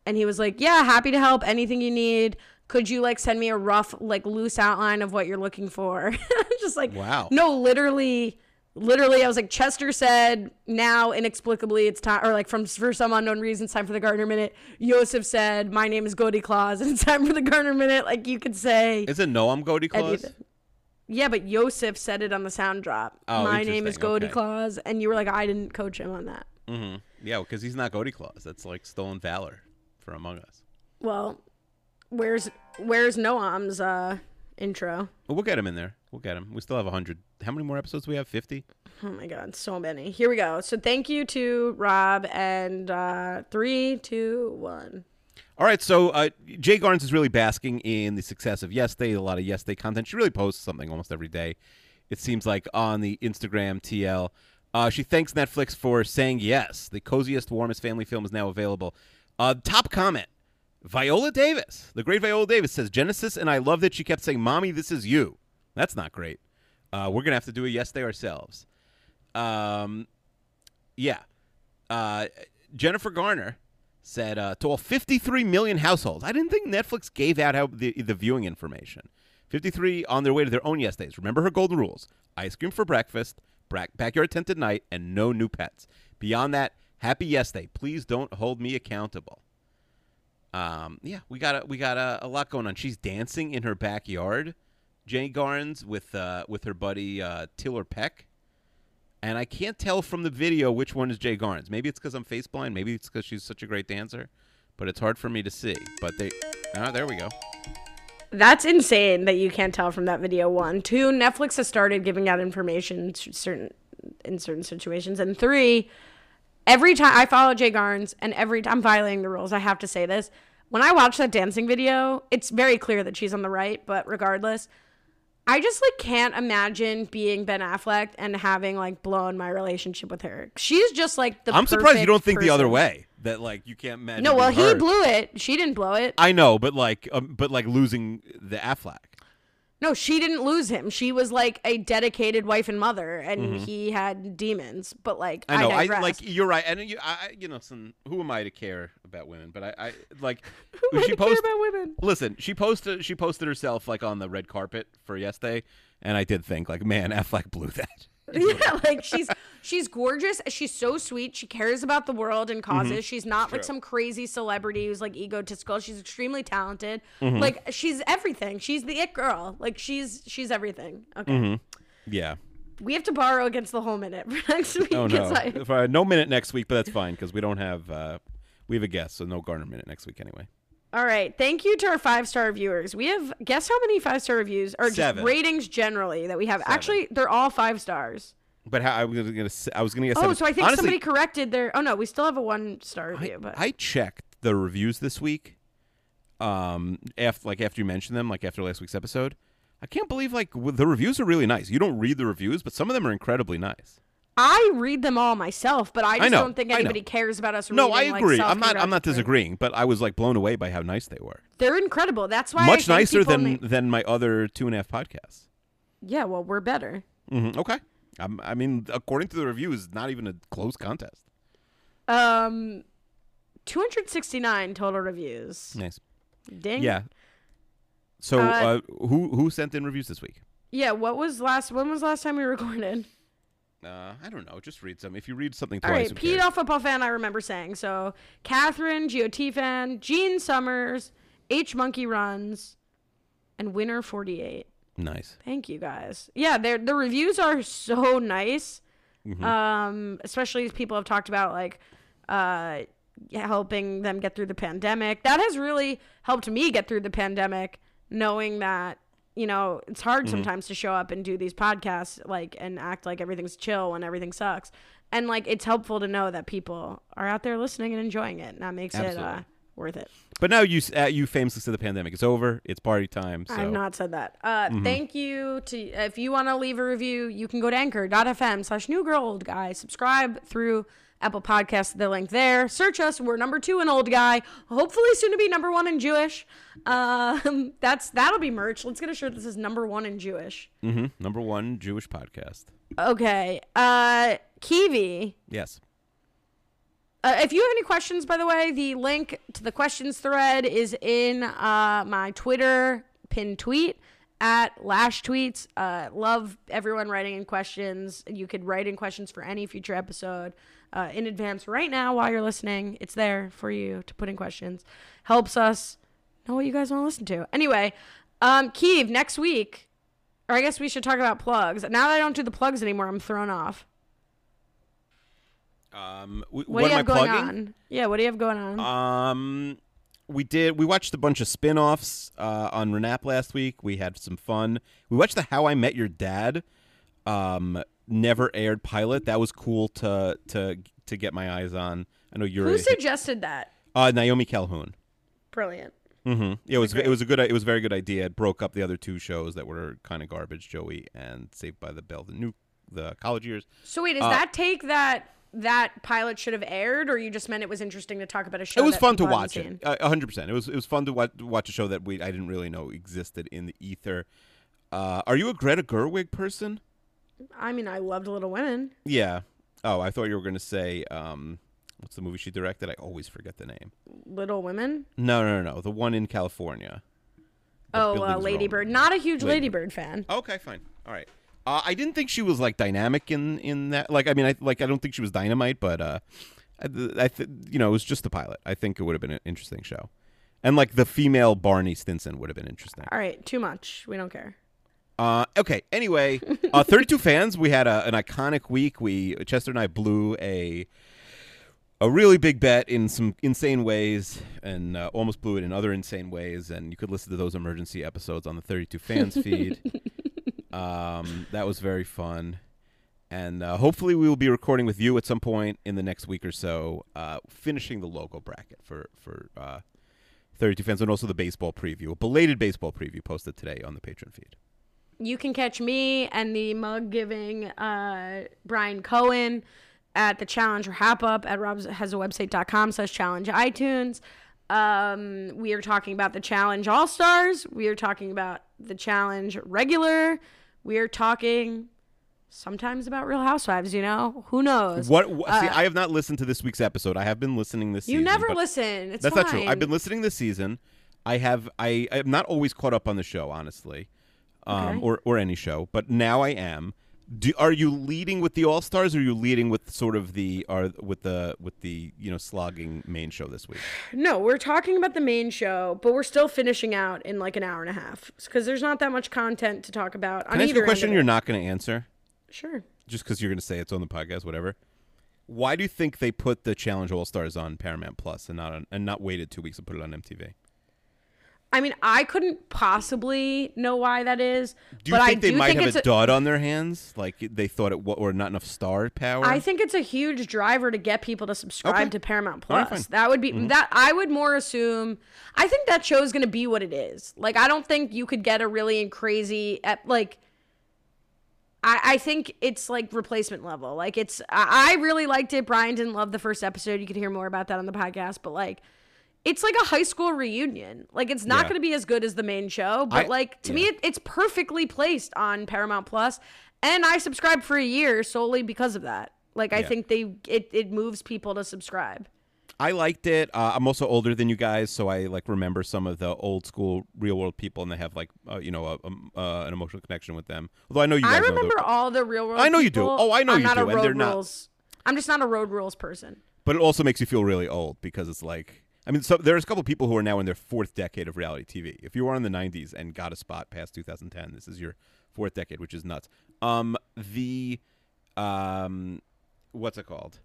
and he was like, "Yeah, happy to help. Anything you need. Could you like send me a rough, like loose outline of what you're looking for?" just like, Wow. no, literally." Literally, I was like, Chester said, now inexplicably it's time, or like from for some unknown reason, it's time for the Garner Minute. Yosef said, my name is Goldie Claus, and it's time for the Garner Minute. Like you could say, Is it no? I'm Goldie Claus. anything. Yeah, but Yosef said it on the sound drop. Oh, My name is. Goldie Okay. Claus, and you were like, I didn't coach him on that. Mm-hmm. Yeah, because he's not Goldie Claus. That's like stolen valor for Among Us. Well, where's where's Noam's uh, intro? Well, we'll get him in there. We'll get him. We still have hundred. How many more episodes do we have? Fifty. Oh my god, so many. Here we go. So thank you to Rob and uh, three, two, one. All right, so uh, Jay Garnes is really basking in the success of Yes Day. A lot of Yes Day content. She really posts something almost every day. It seems like on the Instagram TL. Uh, she thanks Netflix for saying yes. The coziest, warmest family film is now available. Uh, top comment: Viola Davis, the great Viola Davis, says Genesis, and I love that she kept saying, "Mommy, this is you." That's not great. Uh, we're gonna have to do a Yes Day ourselves. Um, yeah. Uh, Jennifer Garner said uh, to all 53 million households. I didn't think Netflix gave out how the, the viewing information. 53 on their way to their own yes days. Remember her golden rules: ice cream for breakfast, backyard tent at night, and no new pets. Beyond that, happy yes day. Please don't hold me accountable. Um, yeah, we got a, we got a, a lot going on. She's dancing in her backyard, Jenny Garnes with uh, with her buddy uh, Tiler Peck and I can't tell from the video which one is Jay Garnes. Maybe it's because I'm face blind. Maybe it's because she's such a great dancer, but it's hard for me to see. But they, ah, there we go. That's insane that you can't tell from that video. One, two. Netflix has started giving out information certain in certain situations, and three. Every time I follow Jay Garnes, and every time I'm violating the rules, I have to say this. When I watch that dancing video, it's very clear that she's on the right, but regardless, I just like can't imagine being Ben Affleck and having like blown my relationship with her. She's just like the. I'm surprised you don't think the other way. That like you can't imagine. No, well, he blew it. She didn't blow it. I know, but like, um, but like losing the Affleck. No, she didn't lose him. She was like a dedicated wife and mother, and he had demons. But like, Mm-hmm. I know. I, digress. like you're right, and you, I, I- you know, some, who am I to care about women? But I, I like Who she care post- about women? Listen, she posted she posted herself like on the red carpet for yesterday, and I did think like, man, Affleck blew that. yeah, like she's she's gorgeous. She's so sweet. She cares about the world and causes. Mm-hmm. She's not like some crazy celebrity who's like egotistical. She's extremely talented. Mm-hmm. Like she's everything. She's the it girl. Like she's she's everything. Okay. Mm-hmm. Yeah. We have to borrow against the whole minute for next week. Oh no, I- If, uh, no minute next week, but that's fine because we don't have uh, we have a guest, so no Garner minute next week anyway. All right. Thank you to our five star viewers. We have guess how many five star reviews or just ratings generally that we have. Actually, they're all five stars. But how I was gonna, I was gonna get. Oh, seven. so I think Honestly, somebody corrected their. Oh no, we still have a one star I, review, but I checked the reviews this week. Um, after like after you mentioned them, like after last week's episode, I can't believe like the reviews are really nice. You don't read the reviews, but some of them are incredibly nice. I read them all myself. But I just know, don't think anybody cares about us. No, I reading, like, agree. I'm not. I'm not disagreeing, but I was like blown away by how nice they were. They're incredible. That's why Much nicer than ma- than my other two and a half podcasts. yeah, well, we're better. hmm Okay. I'm, I mean, according to the reviews, not even a close contest. Um, 269 total reviews. Nice. Ding. Yeah. So, Uh, uh, who who sent in reviews this week? Yeah, what was last? When was the last time we recorded? Uh, I don't know. Just read some. If you read something All twice, right, who Pete? Alpha fan. I remember saying so. Catherine, GOT fan, Gene Summers, H Monkey Runs, and Winner Forty Eight. Nice. Thank you guys. Yeah, the reviews are so nice. Mm-hmm. Um, especially as people have talked about like uh helping them get through the pandemic. That has really helped me get through the pandemic, knowing that you know it's hard Mm-hmm. sometimes to show up and do these podcasts like and act like everything's chill when everything sucks. And like it's helpful to know that people are out there listening and enjoying it, and that makes it uh, worth it. But now you uh, you famously said the pandemic is over. It's party time. So I've not said that. Uh, Mm-hmm. Thank you to if you want to leave a review, you can go to anchor.fm slash new girl old guy. Subscribe through Apple Podcasts, the link there. Search us. We're number two in old guy. Hopefully soon to be number one in Jewish. Um, that's that'll be merch. Let's get a shirt that says number one in Jewish. Mm-hmm. number one Jewish podcast. Okay. Uh, Kiwi. Yes. Uh, if you have any questions, by the way, the link to the questions thread is in uh, my Twitter pinned tweet at Lash Tweets. Uh, love everyone writing in questions. You could write in questions for any future episode uh, in advance right now while you're listening. It's there for you to put in questions. Helps us know what you guys want to listen to. Anyway, um, Kiev, next week, or I guess we should talk about plugs. Now that I don't do the plugs anymore, I'm thrown off. Um, w- What, what, do you have going plugging? on? Yeah, what do you have going on? Um, we did. We watched a bunch of spin-offs uh, on Renap last week. We had some fun. We watched the How I Met Your Dad, um, never aired pilot. That was cool to to to get my eyes on. I know you're Who suggested that? uh, Naomi Calhoun. Brilliant. Mm-hmm. It was it was a good it was a very good idea. It broke up the other two shows that were kind of garbage, Joey and Saved by the Bell, the new the college years. So wait, is Uh, that take that that pilot should have aired, or you just meant it was interesting to talk about a show? It was fun to watch it. A hundred percent. It was it was fun to watch, watch a show that we I didn't really know existed in the ether. Uh, are you a Greta Gerwig person? I mean, I loved Little Women. Yeah. Oh, I thought you were going to say um, what's the movie she directed? I always forget the name. Little Women. No, no, no, no. The one in California. Oh, uh, buildings Lady all- Bird. Not a huge Lady- Lady Bird fan. Okay, fine. All right. Uh, I didn't think she was like dynamic in in that. Like, I mean, I like I don't think she was dynamite, but uh, I, I th- you know, it was just the pilot. I think it would have been an interesting show, and like the female Barney Stinson would have been interesting. All right, too much. We don't care. Uh, okay. Anyway, uh, 32 fans. We had a, an iconic week. We Chester and I blew a a really big bet in some insane ways, and uh, almost blew it in other insane ways. And you could listen to those emergency episodes on the 32 fans feed. um, that was very fun. And uh, hopefully, we will be recording with you at some point in the next week or so, uh, finishing the logo bracket for for uh, 32 fans, and also the baseball preview, a belated baseball preview posted today on the Patreon feed. You can catch me and the mug giving uh, Brian Cohen at the Challenger Hap Up at robshasawebsite.com slash challenge iTunes. Um, we are talking about the Challenge All Stars. We are talking about the Challenge Regular. We are talking sometimes about Real Housewives, you know? Who knows? What? wh- see, I have not listened to this week's episode. I have been listening this Uh, You season. never listen. It's That's fine. not true. I've been listening this season. I have. I. I'm not always caught up on the show, honestly, um, Okay. or or any show. But now I am. Do, are you leading with the All Stars, or are you leading with sort of the are with the with the you know slogging main show this week? No, we're talking about the main show, but we're still finishing out in like an hour and a half because there's not that much content to talk about. on I ask a question you're not going to answer, Sure. just because you're going to say it's on the podcast, whatever? Why do you think they put the Challenge All Stars on Paramount Plus and not on, and not waited two weeks to put it on MTV? I mean, I couldn't possibly know why that is, Do you but think I they might think have a a, dud on their hands? Like they thought it or not enough star power? I think it's a huge driver to get people to subscribe Okay. to Paramount Plus. Mm-hmm. that would be that I would more assume. I think that show is going to be what it is. Like I don't think you could get a really crazy like. I, I think it's like replacement level. Like it's I, I really liked it. Brian didn't love the first episode. You could hear more about that on the podcast, but like it's like a high school reunion. Like it's not Yeah. going to be as good as the main show, but I- like to me it, it's perfectly placed on Paramount Plus, and I subscribed for a year solely because of that. Like I Yeah. think they it it moves people to subscribe. I liked it. Uh, I'm also older than you guys, so I like remember some of the old school real world people, and they have like uh, you know a, um, uh, an emotional connection with them. Although I know you guys I know the- remember all the real world. I know you do. Oh, I know I'm you not do, A and road they're not- I'm just not a road rules person. but it also makes you feel really old because it's like I mean, so there's a couple people who are now in their fourth decade of reality TV. If you were in the '90s and got a spot past 2010, this is your fourth decade, which is nuts. Um, the um, what's it called?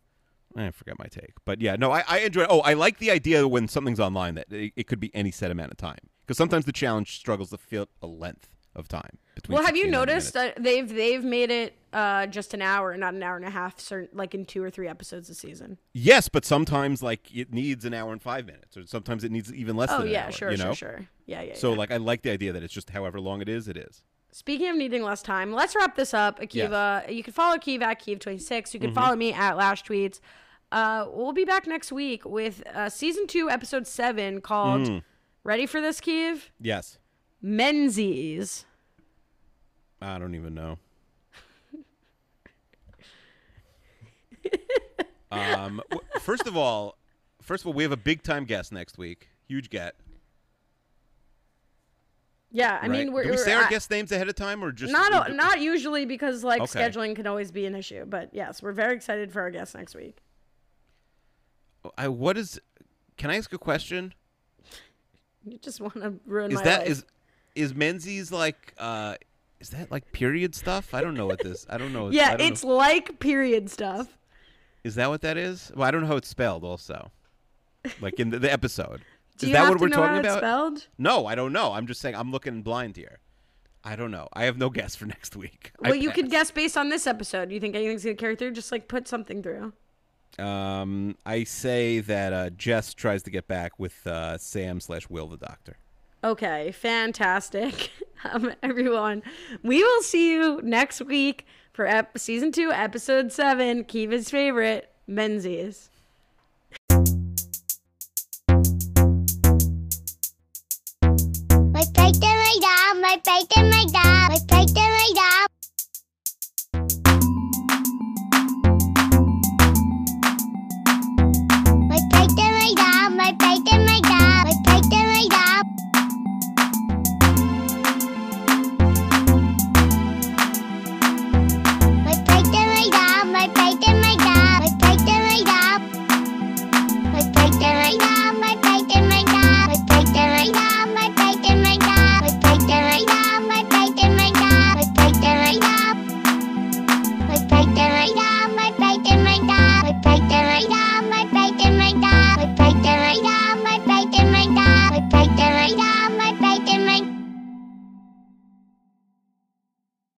I forgot my take, but yeah, no, I, I enjoy. Oh, I like the idea when something's online that it, it could be any set amount of time because sometimes the challenge struggles to fit a length of time. Between Well, have you noticed that they've they've made it uh, just an hour, not an hour and a half, certain like in two or three episodes a season. Yes, but sometimes like it needs an hour and five minutes, or sometimes it needs even less Oh than an yeah, hour. sure, you know? sure, sure. Yeah, yeah. So yeah. like I like the idea that it's just however long it is, it is. Speaking of needing less time, let's wrap this up. Akiva, you can follow Akiva at Akiva26. You can Mm-hmm. follow me at Lash Tweets. Uh, we'll be back next week with uh, season two, episode seven, called Mm. "Ready for this, Kiev? Yes. Menzies." I don't even know. um, first of all, first of all, we have a big time guest next week. Huge get. Yeah, I right? mean, we're, Do we say our I- guest names ahead of time, or just not we not usually because like Okay. scheduling can always be an issue. But yes, we're very excited for our guest next week. I, what is? Can I ask a question? You just want to ruin Is my that life. is is Menzies like? uh Is that like period stuff? I don't know what this. I don't know. I yeah, don't know. it's like period stuff. Is that what that is? Well, I don't know how it's spelled. Also, like in the, the episode. Is that what we're know talking how about? spelled? No, I don't know. I'm just saying I'm looking blind here. I don't know. I have no guess for next week. Well, you could guess based on this episode. You think anything's gonna carry through? Just like put something through. Um, I say that uh, Jess tries to get back with uh, Sam slash Will the Doctor. Okay, fantastic. Um, everyone, we will see you next week for ep- season two, episode seven, Kiva's favorite, Menzies. My plate and my my plate and my my plate and my. My plate and my my plate and my.